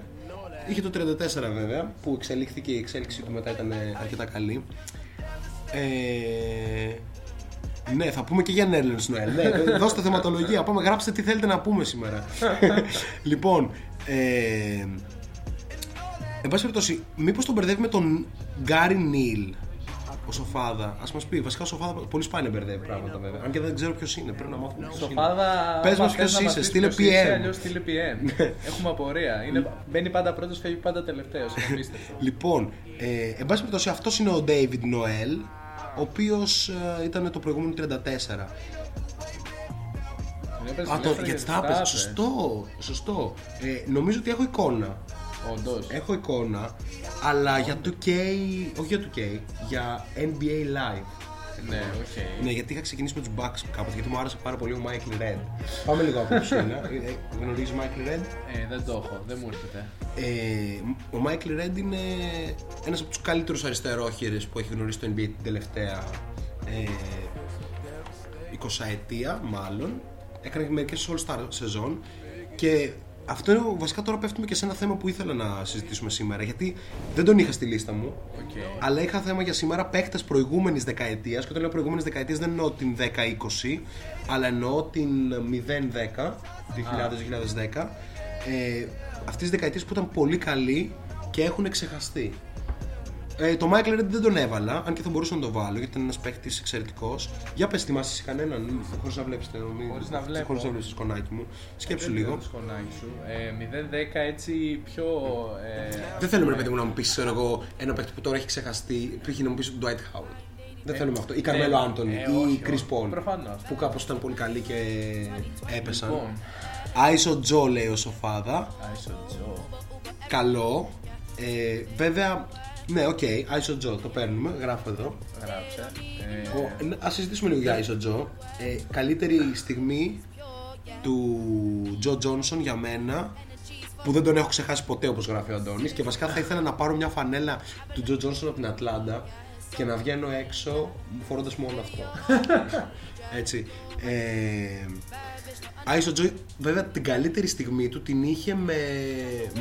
Είχε το 34 βέβαια, που εξελίχθηκε η εξέλιξή του μετά ήταν αρκετά καλή. Ε, ναι, θα πούμε και για Νέρλενς Νοέλ. Ναι, [LAUGHS] δώστε θεματολογία. Πάμε, γράψτε τι θέλετε να πούμε σήμερα. [LAUGHS] λοιπόν, ε, Εν πάση περιπτώσει, μήπως τον μπερδεύει με τον Γκάρι Νίλ ο Σοφάδα. Α μας πει, βασικά ο Σοφάδα πολύ σπάνια μπερδεύει πράγματα βέβαια. Αν και δεν ξέρω ποιος είναι, πρέπει να μάθουμε ποιος είναι. Σοφάδα. Πες άμα μας θες ποιος να μας είσαι, πεις στείλε ποιος είσαι, PM. αλλιώς στείλε PM. Έχουμε απορία. Είναι, μπαίνει πάντα πρώτος, φεύγει πάντα τελευταίος. Είναι απίστευτο. Λοιπόν, ε, εν πάση περιπτώσει, αυτός είναι ο David Noel, ο οποίος ήταν το προηγούμενο 34. Έπαιζε Α, το, ελεύθερα γιατί για τα τις έπαιζε. τάπες. Σωστό, σωστό. Ε, νομίζω ότι έχω εικόνα. Όντως. Έχω εικόνα, αλλά για 2K, όχι για 2K, για NBA Live. Ναι, οκ. Ναι, γιατί είχα ξεκινήσει με τους Bucks κάποτε, γιατί μου άρεσε πάρα πολύ ο Michael Redd. Πάμε λίγο από σένα. [LAUGHS] Γνωρίζεις Michael Redd; Ε, δεν το έχω, δεν μου έρχεται. Ε, ο Michael Redd είναι ένας από τους καλύτερους αριστερόχειρες που έχει γνωρίσει το NBA την τελευταία ε, 20ετία μάλλον. Έκανε και μερικές All-Star σεζόν και αυτό είναι βασικά τώρα πέφτουμε και σε ένα θέμα που ήθελα να συζητήσουμε σήμερα γιατί δεν τον είχα στη λίστα μου Οκ. αλλά είχα θέμα για σήμερα παίκτες προηγούμενης δεκαετίας και όταν λέω προηγούμενης δεκαετίας δεν εννοώ την 10-20 αλλά εννοώ την 0-10 2000-2010 ε, αυτές τις δεκαετίες που ήταν πολύ καλοί και έχουν ξεχαστεί ε, το Michael Red δεν τον έβαλα, αν και θα μπορούσα να το βάλω γιατί είναι ένας παίκτης εξαιρετικός. Για πες, θυμάσαι εσύ κανέναν, χωρίς να βλέπεις το Χωρίς να βλέπω. Χωρίς να βλέπεις το σκονάκι μου. Σκέψου Δεν λίγο. ξέρω το σκονάκι σου. Ε, 0-10 έτσι πιο. Ε, Δεν θέλουμε, ρε παιδί μου, να μου πεις, ξέρω εγώ, ένα παίκτη που τώρα έχει ξεχαστεί, π.χ. να μου πει τον Dwight Howard. Δεν θέλουμε αυτό. Ή Carmelo Anthony, ε, ή όχι, Chris όχι. Paul. Προφανώς. Που κάπως ήταν πολύ καλοί και έπεσαν. Λοιπόν. Άισο Τζο λέει ο Σοφάδα. Άισο Τζο. Καλό. Ε, βέβαια, ναι, OK, Iso Joe, το παίρνουμε, γράφω εδώ. Γράψε. Ε, Ο- ας συζητήσουμε λίγο για Άισο Τζο. Ε, καλύτερη στιγμή του Τζο Τζόνσον για μένα που δεν τον έχω ξεχάσει ποτέ όπως γράφει ο Αντώνης και βασικά θα ήθελα να πάρω μια φανέλα του Τζο Τζόνσον από την Ατλάντα και να βγαίνω έξω φορώντας μόνο αυτό. [LAUGHS] Έτσι. Ε, Άισο Τζο, βέβαια την καλύτερη στιγμή του την είχε με,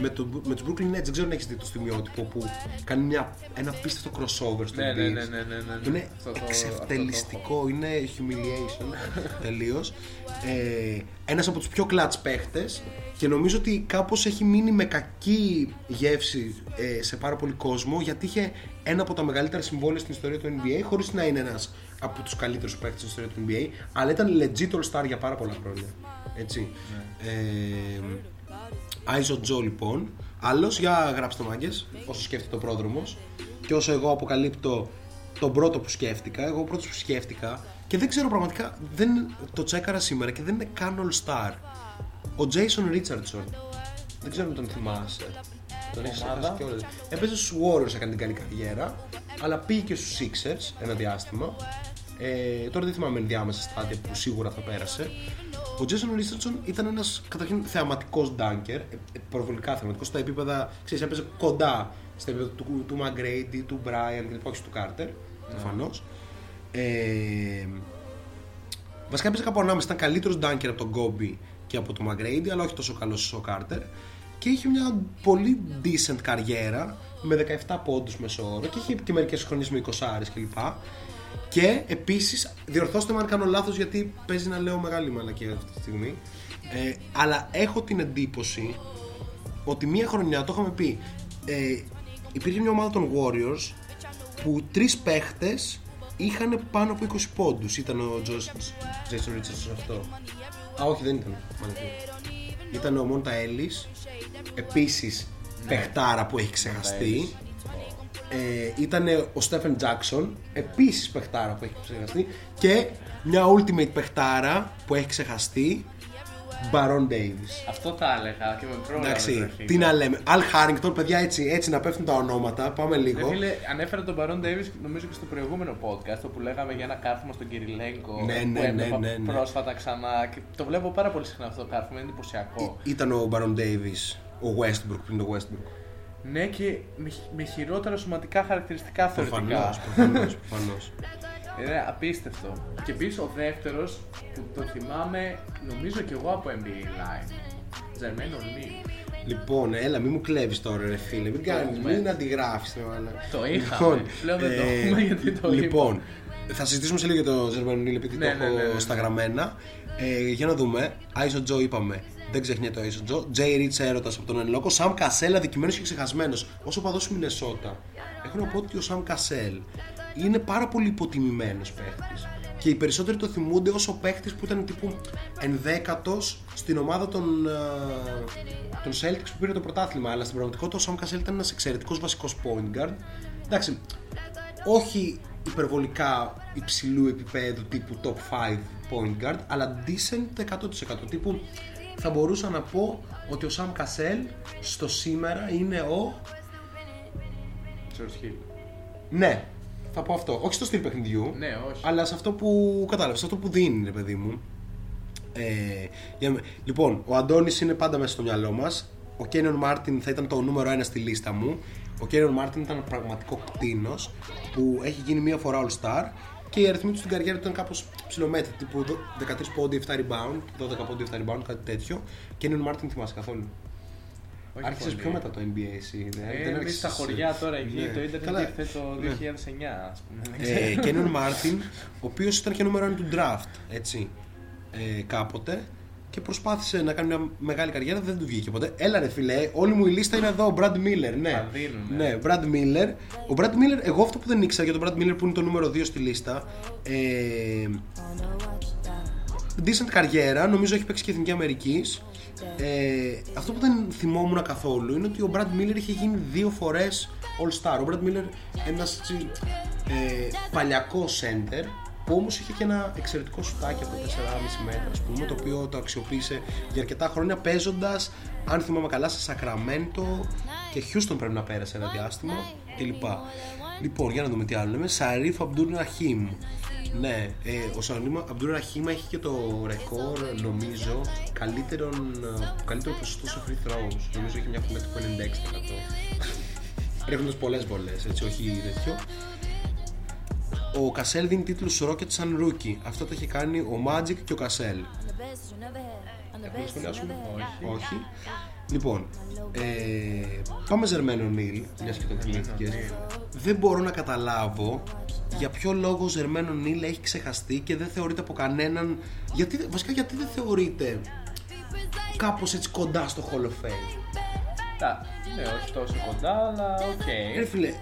με, το, με τους Brooklyn Nets. Δεν ξέρω αν έχεις δει το στιγμιότυπο που κάνει μια, ένα απίστευτο crossover στο Ναι, ναι, beat. ναι, ναι, ναι, ναι. Είναι Αυτό το- εξευτελιστικό, είναι humiliation τελείως. Ε, Ένας από τους πιο clutch παίχτες και νομίζω ότι κάπως έχει μείνει με κακή γεύση ε, σε πάρα πολύ κόσμο γιατί είχε ένα από τα μεγαλύτερα συμβόλαια στην ιστορία του NBA χωρίς να είναι ένας από τους καλύτερους παίχτε στην ιστορία του NBA, αλλά ήταν legit all star για πάρα πολλά χρόνια. Έτσι. Ε, Άιζο Τζο λοιπόν. Άλλος, για γράψτε μάγκες, όσο σκέφτεται ο πρόδρομο. Και όσο εγώ αποκαλύπτω τον πρώτο που σκέφτηκα, εγώ ο πρώτος που σκέφτηκα και δεν ξέρω πραγματικά, δεν, το τσέκαρα σήμερα και δεν είναι καν all star. Ο Jason Richardson. Δεν ξέρω αν τον θυμάσαι. Τον έχεις ξεχάσει κιόλας. Έπαιζε στους Warriors, έκανε την καλή καριέρα, αλλά πήγε και στους Sixers ένα διάστημα. Ε, τώρα δεν θυμάμαι ενδιάμεσα στάδια που σίγουρα θα πέρασε. Ο Jason Richardson ήταν ένας καταρχήν θεαματικός dunker, ε, ε, προβολικά θεαματικός στα επίπεδα, ξέρεις, έπαιζε κοντά στα επίπεδα του, του McGrady, του Brian κλπ. Όχι του Carter, προφανώς. Ε, βασικά έπαιζε κάπου ανάμεσα. Ήταν καλύτερος dunker από τον Gobi και από τον McGrady, αλλά όχι τόσο καλός όσο ο Carter. Και είχε μια πολύ decent καριέρα με 17 πόντους μέσω όρο και είχε και μερικές χρονιέ με 20 κλπ. Και επίσης, διορθώστε με αν κάνω λάθος γιατί παίζει να λέω μεγάλη μαλακία αυτή τη στιγμή. Ε, αλλά έχω την εντύπωση ότι μία χρονιά, το είχαμε πει, ε, υπήρχε μια ομάδα των Warriors που τρεις παίχτες είχαν πάνω από 20 πόντους. Ήταν ο Josh, Jason Richardson αυτό. Α, όχι, δεν ήταν. μάλλον. ήταν ο Μόντα Έλλης, επίσης παιχτάρα που έχει ξεχαστεί. Ε, ήταν ο Στέφεν Τζάκσον, επίσης παιχτάρα που έχει ξεχαστεί. Και μια ultimate παιχτάρα που έχει ξεχαστεί, Baron Davis. Αυτό τα έλεγα και με πρόλαβε. Εντάξει, τι να λέμε. Αλ Χάρινγκτον, παιδιά, έτσι, έτσι να πέφτουν τα ονόματα. Πάμε λίγο. Ε, φίλε, ανέφερα τον Baron Davis νομίζω και στο προηγούμενο podcast όπου λέγαμε για ένα κάρφωμα στον Κυριλέγκο Ναι, ναι, που έβλεπα ναι, ναι, ναι. πρόσφατα ξανά και το βλέπω πάρα πολύ συχνά αυτό το κάρφωμα, είναι εντυπωσιακό. Ήταν ο Baron Davis, ο Westbrook πριν το Westbrook. Ναι και με, με χειρότερα σωματικά χαρακτηριστικά θεωρητικά. Προφανώς, προφανώς, [LAUGHS] προφανώς. Είναι απίστευτο. Και επίσης ο δεύτερος που το θυμάμαι νομίζω και εγώ από NBA Live. Ζερμένο Λί. Λοιπόν, έλα, μην μου κλέβεις τώρα, ρε φίλε. Μην, κάνεις, έχουμε. μην αντιγράφεις. Το είχαμε. Πλέον δεν το έχουμε, γιατί το Λοιπόν, θα συζητήσουμε σε λίγο για το Ζερμένο Νίλ επειδή Ναι, το ναι, έχω ναι, ναι, ναι. στα γραμμένα. Ε, για να δούμε. Άισο Τζο είπαμε. Δεν ξεχνιέται ο Άισο Τζο. Τζέι Ρίτ έρωτας από τον Ενλόκο. Σαμ Κασέλ αδικημένος και ξεχασμένος. Όσο παδό του Μινεσότα. Έχω να πω ότι ο Σαμ Κασέλ είναι πάρα πολύ υποτιμημένος παίχτης. Και οι περισσότεροι το θυμούνται όσο παίχτης που ήταν τύπου ενδέκατος στην ομάδα των, ε, των Celtics που πήρε το πρωτάθλημα. Αλλά στην πραγματικότητα ο Σαμ Κασέλ ήταν ένας εξαιρετικός βασικός point guard. Εντάξει, όχι υπερβολικά υψηλού επίπεδου τύπου top 5 point guard, αλλά decent 100%. Τύπου θα μπορούσα να πω ότι ο Sam Cassell στο σήμερα είναι ο... George Hill. Ναι, θα πω αυτό. Όχι στο στυλ παιχνιδιού, Ναι, όχι. αλλά σε αυτό που κατάλαβες, σε αυτό που δίνει, ρε παιδί μου. Ε, για με- λοιπόν, ο Αντώνης είναι πάντα μέσα στο μυαλό μας. Ο Κένιον Μάρτιν θα ήταν το νούμερο ένα στη λίστα μου. Ο Κένιον Μάρτιν ήταν πραγματικό κτίνος που έχει γίνει μία φορά All Star και οι αριθμοί τους στην καριέρα του ήταν κάπως ψιλομέτριοι, τύπου δο- 13 πόντοι, 7 rebound, 12 πόντοι, 7 rebound, κάτι τέτοιο. Κένιον Μάρτιν θυμάσαι καθόλου; Όχι Άρχισες πολύ. πιο μετά το NBA εσύ. δεν- Ε, δεν εμείς άρχισες- στα χωριά τώρα εκεί, Ναι. το ίντερνετ Καλά. ήρθε το Ναι. 2009 ας πούμε. δεν Ε, ξέρω. Κένιον Μάρτιν, ο οποίος ήταν και νούμερο 1 του draft, έτσι, ε, κάποτε και προσπάθησε να κάνει μια μεγάλη καριέρα, δεν του βγήκε ποτέ. Έλα ρε φιλέ, όλη μου η λίστα είναι εδώ, ο Brad Miller, ναι. Τα δίνουνε. Ναι, Brad Miller. Ο Brad Miller, εγώ αυτό που δεν ήξερα για τον Brad Miller που είναι το νούμερο 2 στη λίστα, ε, decent καριέρα, νομίζω έχει παίξει και Εθνική Αμερικής. Ε, αυτό που δεν θυμόμουν καθόλου είναι ότι ο Brad Miller είχε γίνει δύο φορές All Star. Ο Brad Miller ένας έτσι, ε, παλιακός center που όμως είχε και ένα εξαιρετικό σουτάκι από 4,5 μέτρα ας πούμε, το οποίο το αξιοποίησε για αρκετά χρόνια παίζοντας αν θυμάμαι καλά σε Σακραμέντο και Houston πρέπει να πέρασε ένα διάστημα κλπ. Λοιπόν, για να δούμε τι άλλο λέμε. Σαρίφ Αμπτούρ Ραχίμ. Ναι, ε, ο Σαρίφ Αμπτούρ Ραχίμ έχει και το ρεκόρ, νομίζω, καλύτερον, ε, καλύτερο ποσοστό σε free throws. Νομίζω έχει μια φωνή του 96%. Ρίχνοντας πολλές βολές, έτσι, όχι τέτοιο. Ο Κασέλ δίνει τίτλους Rocket σαν rookie. Αυτό το έχει κάνει ο Magic και ο Κασέλ. Έχουμε να σχολιάσουμε; Όχι. Όχι. Λοιπόν, ε, πάμε Jermaine O'Neal, μιας και το θυμήθηκες. Δεν μπορώ να καταλάβω για ποιο λόγο ο Jermaine O'Neal έχει ξεχαστεί και δεν θεωρείται από κανέναν. Γιατί, βασικά, γιατί δεν θεωρείται κάπως έτσι κοντά στο Hall of Fame; Τα, ναι, όχι τόσο κοντά, αλλά οκ. Ε, Ρε φίλε, ε,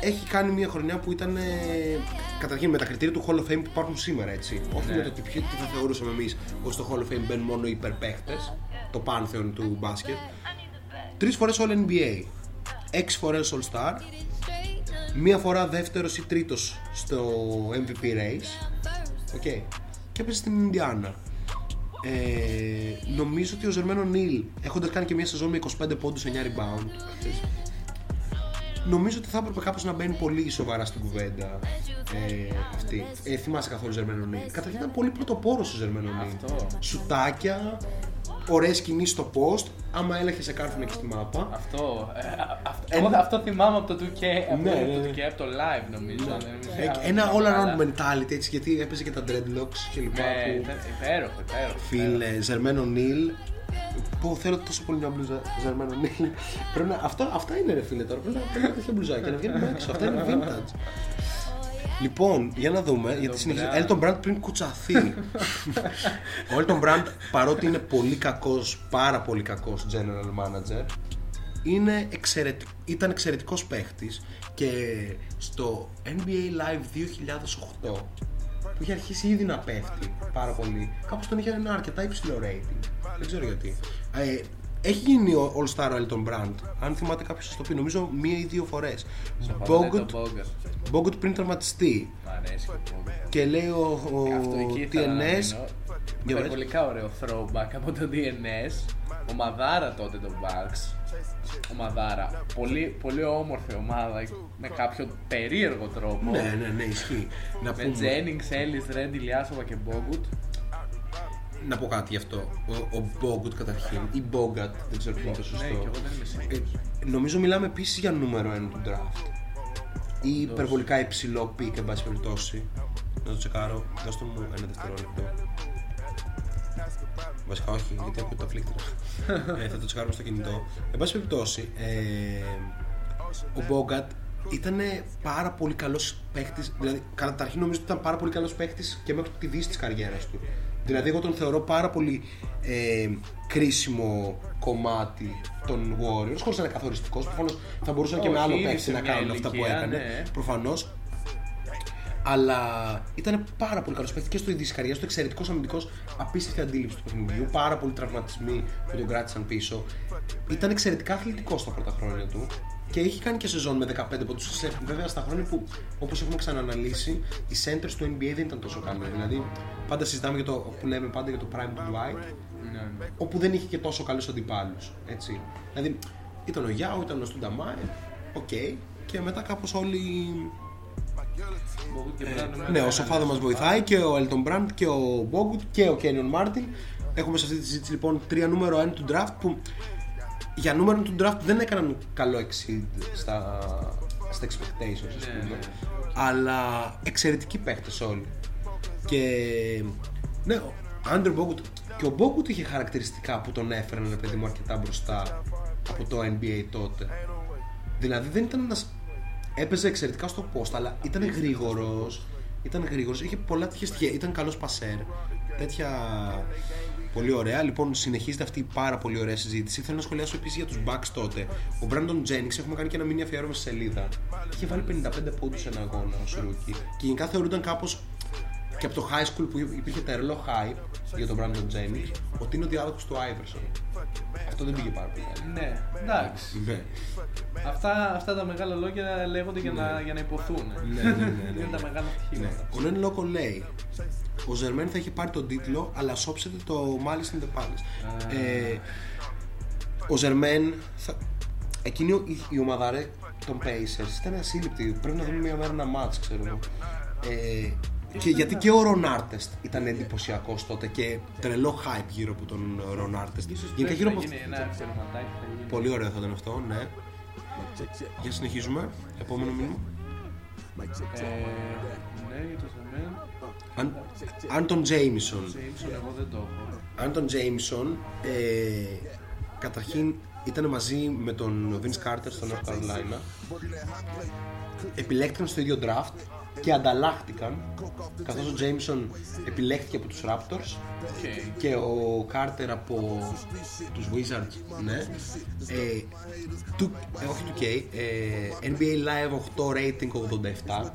έχει κάνει μια χρονιά που ήταν ε, καταρχήν με τα κριτήρια του Hall of Fame που υπάρχουν σήμερα, έτσι. Όχι Ναι. με το τι, ποιο- τι θα θεωρούσαμε εμείς ότι στο Hall of Fame μπαίνουν μόνο οι υπερπαίχτες, το πάνθεον του μπάσκετ. Τρεις φορές All NBA, έξι φορές All Star, μία φορά δεύτερος ή τρίτος στο MVP race. OK. Και έπεσε στην Ινδιάνα. Ε, νομίζω ότι ο Jermaine O'Neal, έχοντας κάνει και μια σεζόν με 25 πόντους, 9 rebound, ξέρεις, Νομίζω ότι θα έπρεπε κάπως να μπαίνει πολύ σοβαρά στην κουβέντα ε, αυτή. Ε, θυμάσαι καθόλου Ζερμένο Νίλ. Καταρχήν ήταν πολύ πρωτοπόρο ο Ζερμένο Νίλ. Αυτό. Σουτάκια, ωραίες κινήσεις στο post. Άμα έλεγε σε κάρφωνα και στη μάπα. Αυτό, ε, α- αυτό, Ένα- εγώ αυτό θυμάμαι από το 2K, από Ναι, το ναι, ναι. 2K, από το live νομίζω. δεν νομίζω, Ε, αλλά ένα δεν all θυμάμαι around καλά. mentality έτσι γιατί έπαιζε και τα dreadlocks και λοιπά. Ναι, που- ήταν υπέροχο, υπέροχο. Φίλε, Ζερμένο Νίλ. Που θέλω τόσο πολύ μια μπλουζα Ζερμένο Νίλ. Πρέπει να, αυτό, αυτά είναι ρε φίλε τώρα. Πρέπει να πρέπει να τέτοια μπλουζάκια να βγαίνουν έξω. Αυτά είναι vintage. Λοιπόν, για να δούμε, γιατί συνεχίζει. Brand. Elton Brand πριν κουτσαθεί. Ο Elton Brand, παρότι είναι πολύ κακός, πάρα πολύ κακός general manager, είναι εξαιρετικ... ήταν εξαιρετικός παίχτης και στο NBA Live 2008 που είχε αρχίσει ήδη να πέφτει πάρα πολύ, κάπως τον είχε ένα αρκετά υψηλό rating. Δεν ξέρω γιατί. Ε, έχει γίνει ο All Star ο Elton Brand. Αν θυμάται κάποιος, θα το πει. Νομίζω μία ή δύο φορές. Bogut. Bogut. Bogut πριν τραυματιστεί. Μ' αρέσει ο Bogut. Και λέει ο, ο Και αυτό εκεί ήθελα να TNS. μείνω. Για πες. Υπερβολικά ωραίο throwback από το DNS. Ο Μαδάρα τότε το Bucks. Ο Μαδάρα. Πολύ, πολύ όμορφη ομάδα με κάποιο περίεργο τρόπο. Ναι, ναι, ναι, ισχύει. Να, Με πούμε, Jennings, Ellis, Red, Ιλιάσοβα και Bogut. Να πω κάτι γι' αυτό. Ο, ο Bogut καταρχήν, ή Bogat, δεν ξέρω ποιο είναι το σωστό. Ναι, και εγώ δεν είμαι σίγουρος. Ε, νομίζω μιλάμε επίσης για νούμερο 1 του draft. Ή υπερβολικά υψηλό pick, εν πάση περιπτώσει. Να το τσεκάρω. Δώστε μου ένα δευτερόλεπτο. Βασικά όχι, γιατί ακούω τα πλήκτρα. ε, θα το τσεκάρουμε στο κινητό. Εν πάση περιπτώσει, ε, ο Μπόγκατ ήταν πάρα πολύ καλός παίχτης. Δηλαδή, καταρχήν νομίζω ότι ήταν πάρα πολύ καλός παίχτης και μέχρι τη δύση της καριέρας του. Δηλαδή, εγώ τον θεωρώ πάρα πολύ ε, κρίσιμο κομμάτι των Warriors, χωρίς να είναι καθοριστικός. Προφανώς θα μπορούσαν και με Όχι, άλλο ήδη παίχτη σε να μια κάνουν αυτά που ηλικία, έκανε. ναι. Προφανώς. Αλλά ήταν πάρα πολύ καλός παίχτη και στο ίδιο τη καριέρας του. Εξαιρετικός αμυντικός, απίστευτη αντίληψη του παιχνιδιού. Πάρα πολλοί τραυματισμοί που τον κράτησαν πίσω. Ήταν εξαιρετικά αθλητικός στα πρώτα χρόνια του και έχει κάνει και σεζόν με 15 πόντους. Βέβαια στα χρόνια που, όπως έχουμε ξανααναλύσει, οι centers του NBA δεν ήταν τόσο καλοί. Δηλαδή, πάντα συζητάμε για το που λέμε πάντα για το prime του Dwight, Ναι. όπου δεν είχε και τόσο καλούς αντιπάλους. Έτσι. Δηλαδή, ήταν ο Γιάου, ήταν ο Στουνταμάε, οκ, και μετά κάπως όλοι Bogut και Brown νούμερο ναι, ο ένα, Σοφάδο ναι. μας βοηθάει και ο Elton Brand και ο Bogut και ο Kenyon Μάρτιν. Έχουμε σε αυτή τη συζήτηση λοιπόν τρία νούμερο 1 του draft που για νούμερο του draft δεν έκαναν καλό exceed στα, στα expectations, ας Ναι, πούμε. ναι. Αλλά εξαιρετικοί παίχτε όλοι. Και ναι, ο Andrew Bogut και ο Bogut είχε χαρακτηριστικά που τον έφεραν, ρε παιδί μου, αρκετά μπροστά από το NBA τότε. Δηλαδή δεν ήταν ένας... Έπαιζε εξαιρετικά στο post, αλλά ήταν γρήγορος, ήταν γρήγορος, είχε πολλά τέτοια στοιχεία, ήταν καλός πασέρ, τέτοια... Πολύ ωραία. Λοιπόν, συνεχίζεται αυτή η πάρα πολύ ωραία συζήτηση. Θέλω να σχολιάσω επίσης για τους Bucks τότε. Ο Brandon Jennings, έχουμε κάνει και ένα μίνι αφιέρωμα στη σελίδα. Είχε βάλει 55 πόντους σε ένα αγώνα ως rookie. Και γενικά θεωρούνταν κάπως και από το high school που υπήρχε τρελό hype για τον Brandon Jennings ότι είναι ο διάδοχος του Iverson. Αυτό δεν πήγε πάρα πολύ καλά. Ναι, εντάξει. Ναι. Αυτά, αυτά τα μεγάλα λόγια λέγονται για, να, για να ειπωθούν. Ναι, ναι, ναι, [LAUGHS] ναι. Είναι τα μεγάλα στοιχήματα. Ο Νέν Λόκο λέει Ο Jermaine θα έχει πάρει τον τίτλο Αλλά σώψετε το Malice in the Palace ε, Ο Ζερμέν θα... Εκείνη η, η ομάδα ρε, των Pacers ήταν ασύλληπτη Πρέπει να δούμε μια μέρα ένα match ξέρω εγώ ε, και γιατί και ο Ρον Άρτεστ ήταν εντυπωσιακός τότε και τρελό hype γύρω από τον Ρον Άρτεστ. Γενικά γύρω από γίνει ένα εξαιρετάκι. θα γίνει. Πολύ ωραίο θα ήταν αυτό, ναι. Για συνεχίζουμε. Επόμενο μήνυμα. Ε, ναι, για το Σεμέν. Αν, Antawn Jamison. Jamison εγώ δεν το έχω. Antawn Jamison ε, καταρχήν ήταν μαζί με τον Vince Carter στο North Carolina. Επιλέχθηκαν στο ίδιο draft και ανταλλάχτηκαν καθώς ο Jamison επιλέχθηκε από τους Raptors OK. και ο Carter από τους Wizards ναι. ε, του, ε, όχι του K ε, NBA Live 8 rating 87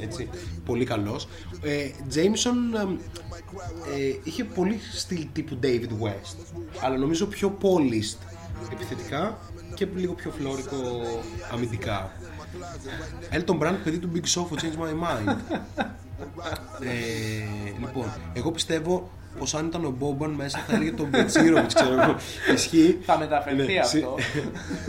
έτσι, πολύ καλός ε, Jameson ε, ε, είχε πολύ στυλ τύπου David West αλλά νομίζω πιο polished επιθετικά και λίγο πιο φλόρικο αμυντικά Elton Brand, παιδί του Big Soft, Change My Mind. ε, λοιπόν, εγώ πιστεύω πως αν ήταν ο Μπόμπαν μέσα θα έλεγε τον Μπετσίροβιτς, ξέρω εγώ. Ισχύει. Θα μεταφερθεί Ναι, αυτό.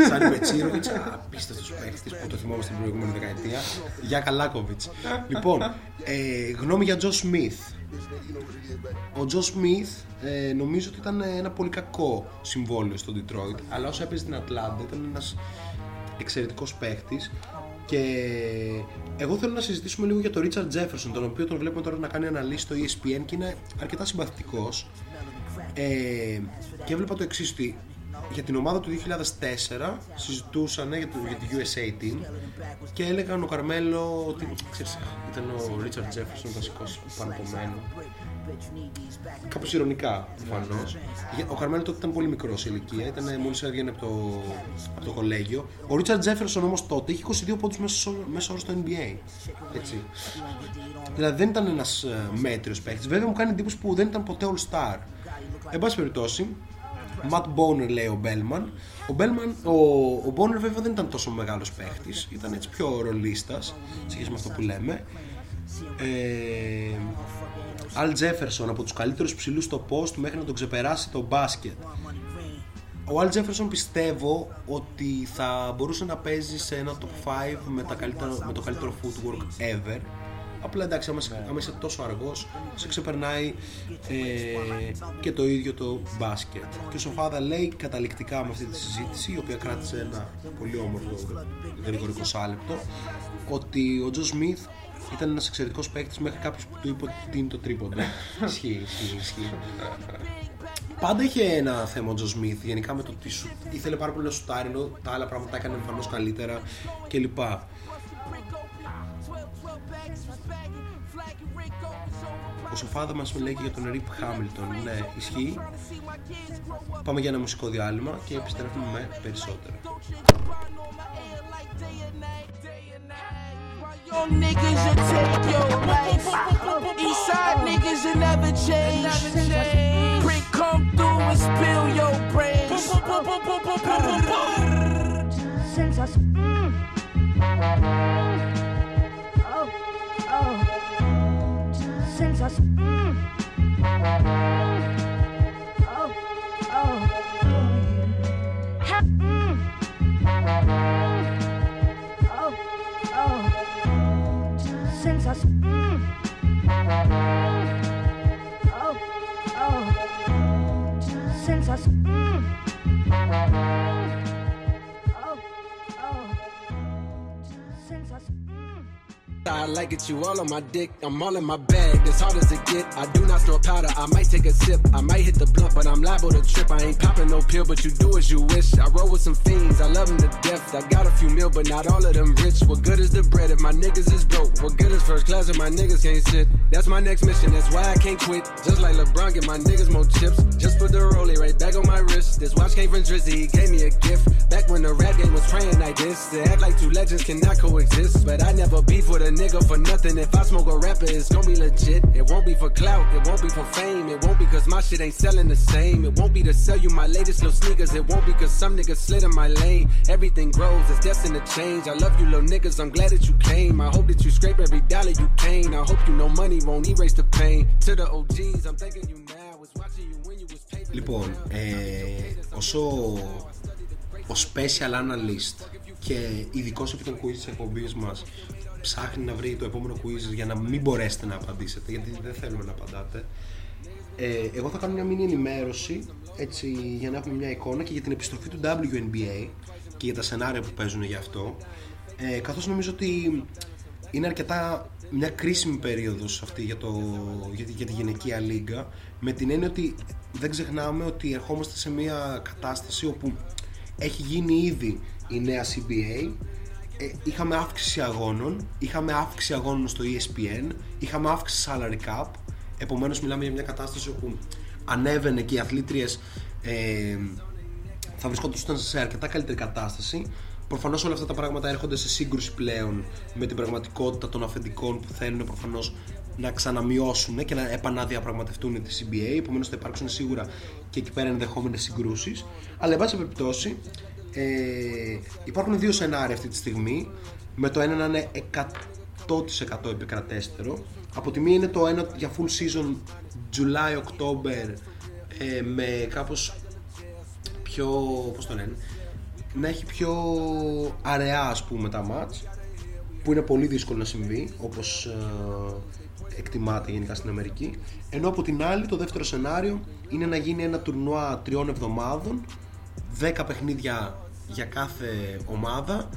Σάνι Μπετσίροβιτς, απίστευτος παίχτης που το θυμόμαστε την προηγούμενη δεκαετία. Γιάκα Λάκοβιτς. λοιπόν, ε, γνώμη για Τζος Σμιθ. Ο Τζος Σμιθ ε, νομίζω ότι ήταν ένα πολύ κακό συμβόλαιο στο Detroit, αλλά όσο έπαιζε στην Ατλάντα ήταν ένας εξαιρετικός παίχτης και εγώ θέλω να συζητήσουμε λίγο για τον Richard Jefferson, τον οποίο τον βλέπουμε τώρα να κάνει αναλύσεις στο ESPN και είναι αρκετά συμπαθητικός. Ε, και έβλεπα το εξής ότι για την ομάδα του 2004 συζητούσαν για, το, για τη USA team και έλεγαν ο Καρμέλο ότι ξέρεις, ήταν ο Richard Jefferson βασικός πάνω από μένα. Κάπως ηρωνικά προφανώς. Ο Καρμέλο τότε ήταν πολύ μικρός σε ηλικία, ήταν μόλις έβγαινε από το, από το κολέγιο. Ο Ρίτσαρντ Τζέφερσον όμως τότε είχε 22 πόντους μέσα όρο στο NBA. Έτσι. Δηλαδή δεν ήταν ένας μέτριος παίκτης. Βέβαια μου κάνει εντύπωση που δεν ήταν ποτέ All Star. Εν πάση περιπτώσει, Matt Boner λέει ο Μπέλμαν. Ο, Μπέλμαν, ο, ο Boner βέβαια δεν ήταν τόσο μεγάλος παίχτης, ήταν έτσι πιο ρολίστας, σχέση με αυτό που λέμε. Ε, Al Jefferson από τους καλύτερους ψηλούς στο post μέχρι να τον ξεπεράσει το μπάσκετ. Ο Al Jefferson πιστεύω ότι θα μπορούσε να παίζει σε ένα top 5 με, τα καλύτερα, με το καλύτερο footwork ever. Απλά εντάξει, άμα, είσαι- άμα είσαι τόσο αργός, σε ξεπερνάει ε, και το ίδιο το μπάσκετ. Και ο Σοφάδα λέει καταληκτικά με αυτή τη συζήτηση, η οποία κράτησε ένα πολύ όμορφο γρήγορο 20 λεπτό, ότι ο Τζο Σμιθ ήταν ένας εξαιρετικός παίκτης μέχρι κάποιος που του είπε ότι είναι το τρίποντο. [LAUGHS] ισχύει, ισχύει, ισχύει. Πάντα είχε ένα θέμα ο Τζο Σμιθ γενικά με το ότι σου, ήθελε πάρα πολύ να σουτάρει ενώ τα άλλα πράγματα τα έκανε εμφανώς καλύτερα κλπ. Ο Σοφάδα μας λέει και για τον Ριπ Χάμιλτον. Ναι, ισχύει. Πάμε για ένα μουσικό διάλειμμα και επιστρέφουμε με περισσότερα. Young niggas that take your life. Niggas never change. Prick come through and spill your brains. Us. Mm. Oh, oh. Us. Mm. Oh, oh. Mm. Us. Mm. Oh, oh. Us. Mm. I like it, you all on my dick. I'm all in my bag, as hard as it get. I do not store powder, I might take a sip. I might hit the blunt, but I'm liable to trip. I ain't popping no pill, but you do as you wish. I roll with some fiends, I love them to death. I got a few mil, but not all of them rich. What good is the bread if my niggas is broke? What good is first class if my niggas can't sit? That's my next mission, that's why I can't quit. Just like LeBron, get my niggas more chips. Just put the rollie right back on my wrist. This watch came from Drizzy, he gave me a gift. Back when the rap game was praying like this. To act like two legends cannot coexist. But I never beef with a nigga for nothing. If I smoke a rapper, it's gonna be legit. It won't be for clout, it won't be for fame. It won't be cause my shit ain't selling the same. It won't be to sell you my latest little sneakers. It won't be cause some niggas slid in my lane. Everything grows, it's destined to change. I love you little niggas, I'm glad that you came. I hope that you scrape every dollar you came. I hope you know money won't erase the pain. To the OGs, I'm thanking you now. Was watching you when you was paper. Λοιπόν, ε, όσο ο special analyst και ειδικό επί των quiz της εκπομπής μας ψάχνει να βρει το επόμενο quiz για να μην μπορέσετε να απαντήσετε γιατί δεν θέλουμε να απαντάτε. Ε, εγώ θα κάνω μια μήνυ ενημέρωση έτσι για να έχουμε μια εικόνα και για την επιστροφή του WNBA και για τα σενάρια που παίζουν γι' αυτό. Ε, καθώς νομίζω ότι είναι αρκετά μια κρίσιμη περίοδος αυτή για, το, για, τη- για τη γυναικεία λίγα με την έννοια ότι δεν ξεχνάμε ότι ερχόμαστε σε μια κατάσταση όπου έχει γίνει ήδη η νέα CBA ε, είχαμε αύξηση αγώνων, είχαμε αύξηση αγώνων στο E ESPN, είχαμε αύξηση salary cap, επομένως μιλάμε για μια κατάσταση όπου ανέβαινε και οι αθλήτριες ε, θα βρισκόντουσαν σε αρκετά καλύτερη κατάσταση. Προφανώς όλα αυτά τα πράγματα έρχονται σε σύγκρουση πλέον με την πραγματικότητα των αφεντικών που θέλουν προφανώς να ξαναμειώσουν και να επαναδιαπραγματευτούν τη CBA. Επομένως θα υπάρξουν σίγουρα και εκεί πέρα ενδεχόμενες συγκρούσεις. Αλλά εν πάση περιπτώσει ε, υπάρχουν δύο σενάρια αυτή τη στιγμή. Με το ένα να είναι 100% επικρατέστερο. Από τη μία είναι το ένα για full season July-October ε, με κάπως πιο, πώς το λένε, να έχει πιο αραιά ας πούμε τα μάτς που είναι πολύ δύσκολο να συμβεί όπως ε, εκτιμάται γενικά στην Αμερική ενώ από την άλλη το δεύτερο σενάριο είναι να γίνει ένα τουρνουά τριών εβδομάδων 10 παιχνίδια για κάθε ομάδα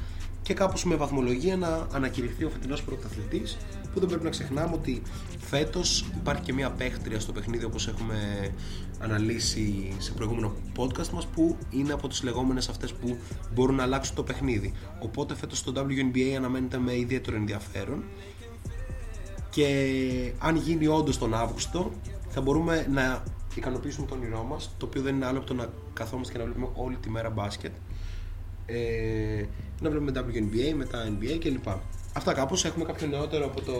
και κάπως με βαθμολογία να ανακηρυχθεί ο φετινός πρωταθλητής που δεν πρέπει να ξεχνάμε ότι φέτος υπάρχει και μια παίχτρια στο παιχνίδι όπως έχουμε αναλύσει σε προηγούμενο podcast μας που είναι από τις λεγόμενες αυτές που μπορούν να αλλάξουν το παιχνίδι. Οπότε φέτος το WNBA αναμένεται με ιδιαίτερο ενδιαφέρον και αν γίνει όντως τον Αύγουστο θα μπορούμε να ικανοποιήσουμε το όνειρό μας το οποίο δεν είναι άλλο από το να καθόμαστε και να βλέπουμε όλη τη μέρα μπάσκετ ε, να βλέπουμε WNBA, μετά NBA κλπ. Αυτά κάπως έχουμε κάποιο νεότερο από το...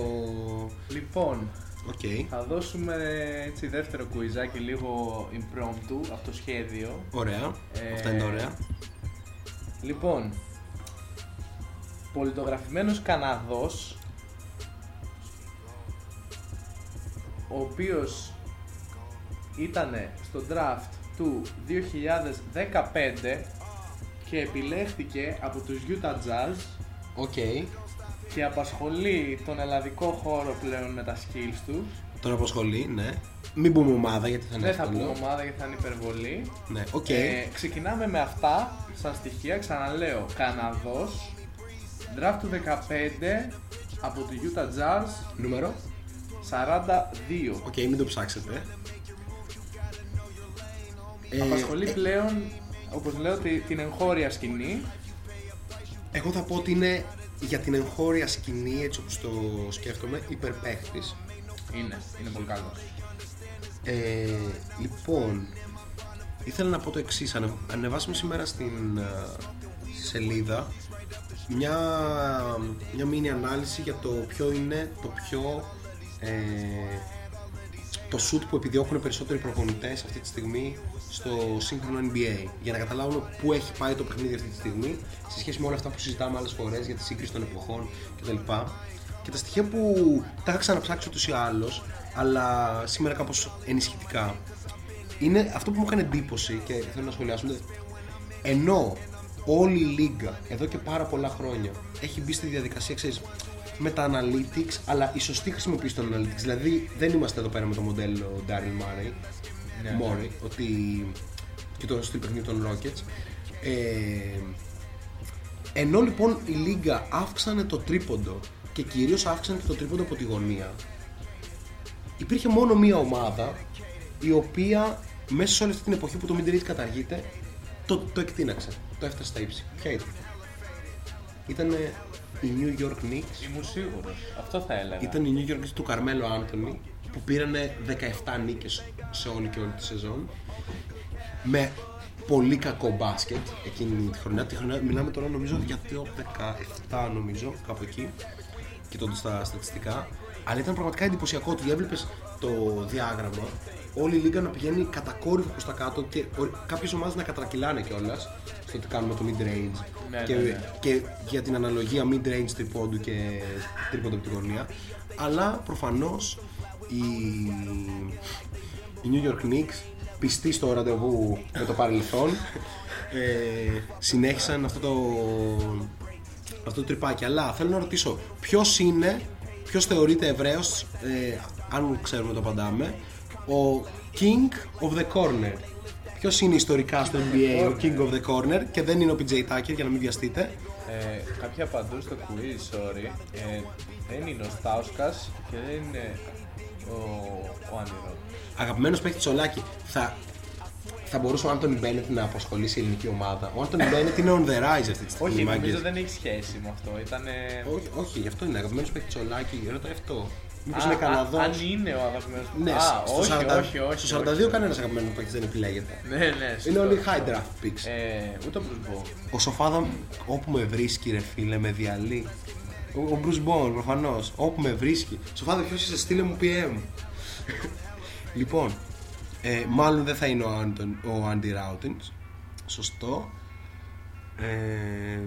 Λοιπόν, Οκ. Θα δώσουμε έτσι δεύτερο κουιζάκι λίγο impromptu από το σχέδιο. Ωραία. Ε, Αυτά είναι τα ωραία. Λοιπόν, πολιτογραφημένος Καναδός ο οποίος ήταν στο draft του 2015 και επιλέχθηκε από τους Utah Jazz Οκ. και απασχολεί τον ελλαδικό χώρο πλέον με τα skills του. Τον απασχολεί, ναι. Μην πούμε ομάδα γιατί θα είναι Δεν θα εύκολο. πούμε ομάδα γιατί θα είναι υπερβολή. Ναι, οκ. Ε, ξεκινάμε με αυτά σαν στοιχεία. Ξαναλέω, Καναδός, draft του 15 από το Utah Jazz, Νούμερο. 42. Οκ, μην το ψάξετε. Ε, Απασχολεί ε, πλέον, όπως λέω, τη- την εγχώρια σκηνή. Εγώ θα πω ότι είναι για την εγχώρια σκηνή, έτσι όπως το σκέφτομαι, υπερπαίχτης. Είναι, είναι πολύ καλός. Ε, λοιπόν, ήθελα να πω το εξής. Ανεβάσαμε σήμερα στην ε, σελίδα μια, μια μίνι ανάλυση για το ποιο είναι το πιο ε, το shoot που επιδιώκουν περισσότεροι προπονητές αυτή τη στιγμή στο σύγχρονο NBA για να καταλάβουμε πού έχει πάει το παιχνίδι αυτή τη στιγμή σε σχέση με όλα αυτά που συζητάμε άλλες φορές για τη σύγκριση των εποχών κτλ. Και τα στοιχεία που τα είχα ξαναψάξει ούτως ή άλλως αλλά σήμερα κάπως ενισχυτικά είναι αυτό που μου έκανε εντύπωση και θέλω να σχολιάσουμε ενώ όλη η λίγα εδώ και πάρα πολλά χρόνια έχει μπει στη διαδικασία ξέρεις, με τα analytics αλλά η σωστή χρησιμοποίηση των analytics δηλαδή δεν είμαστε εδώ πέρα με το μοντέλο Daryl Murray, Ναι. Morey ότι και το στυλ παιχνίδι των Rockets ε, ενώ λοιπόν η λίγα αύξανε το τρίποντο και κυρίως αύξανε και το τρίποντο από τη γωνία υπήρχε μόνο μία ομάδα η οποία μέσα σε όλη αυτή την εποχή που το mid-range καταργείται το, το εκτείναξε, το έφτασε στα ύψη. Ποια ήταν; Ήταν οι New York Knicks, Ήμουν σίγουρος. Αυτό θα έλεγα. ήταν οι New York Knicks του Καρμέλο Άντωνη που πήρανε 17 νίκες σε όλη και όλη τη σεζόν με πολύ κακό μπάσκετ εκείνη τη χρονιά. Τη χρονιά μιλάμε τώρα νομίζω για το 17 νομίζω κάπου εκεί κοιτώντα τα στατιστικά. Αλλά ήταν πραγματικά εντυπωσιακό ότι έβλεπες το διάγραμμα όλη η λίγα να πηγαίνει κατακόρυφα προς τα κάτω και κάποιες ομάδες να κατρακυλάνε κιόλας στο ότι κάνουμε το mid range. Ναι, και, ναι, ναι. και για την αναλογία mid range τριπώντου και τρίποντο από τη γωνία. Αλλά προφανώς οι, οι New York Knicks πιστοί στο ραντεβού με το παρελθόν ε, συνέχισαν αυτό το, αυτό το τρυπάκι. Αλλά θέλω να ρωτήσω, ποιος είναι, ποιος θεωρείται Εβραίος, ε, αν ξέρουμε το απαντάμε, ο King of the Corner. Ποιος είναι ιστορικά στο NBA ο King of the Corner και δεν είναι ο PJ Tucker για να μην βιαστείτε. Ε, κάποιοι απαντούν στο quiz, sorry. Ε, δεν είναι ο Στάουσκας και δεν είναι ο, ο Άνιρο. Αγαπημένος παίκτη Τσολάκη, θα, θα μπορούσε ο Άντωνι Μπένετ να απασχολήσει η ελληνική ομάδα. Ο Άντωνι Μπένετ είναι on the rise αυτή τη στιγμή. Όχι, μάγκες. νομίζω δεν έχει σχέση με αυτό. Ήτανε... όχι, όχι, γι' αυτό είναι αγαπημένος παίκτη Τσολάκη. Ρωτάει αυτό. Μήπως Α, είναι α, Καναδός; Αν είναι ο αγαπημένος Ναι, Α, στο όχι, 40 όχι, όχι. Στο 42 όχι. κανένας αγαπημένος παίκτης δεν επιλέγεται. Ναι, ναι. σωστό, Είναι όλοι σωστό. high draft picks. Ε, ούτε ο Bruce Bowen. Ο Σοφάδα όπου με βρίσκει ρε φίλε με διαλύει. Ο, ο Bruce Bowen προφανώς. Όπου με βρίσκει. Σοφάδα ποιος είσαι, στείλε μου PM. [LAUGHS] λοιπόν, ε, μάλλον δεν θα είναι ο, Άντων, ο Andy Routins. Σωστό. Ε,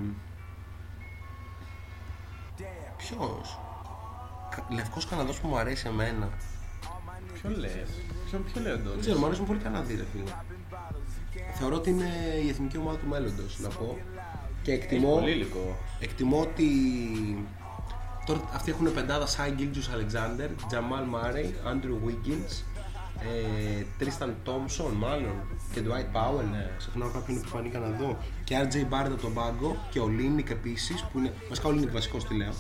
ποιος; Κα- Λευκός Καναδός που μου αρέσει εμένα. Ποιο λες; Ποιο, ποιο λέει ο Δεν Ντόνις. ξέρω, μου αρέσουν πολύ Καναδοί, ρε φίλε. Θεωρώ ότι είναι η εθνική ομάδα του μέλλοντος, να πω. Και Έχει εκτιμώ, πολύ υλικό. Εκτιμώ ότι τώρα αυτοί έχουν πεντάδα Σάι Γκίλτζους Αλεξάνδερ, Τζαμάλ Μάρεϊ, Άντρου Wiggins, ε, Τρίσταν Τόμσον μάλλον και Dwight Powell, ναι. ξεχνάω κάποιον επιφανή Καναδό και RJ Barrett από τον πάγκο και Ολίνικ επίσης που είναι βασικά Ολίνικ βασικός τη λέω.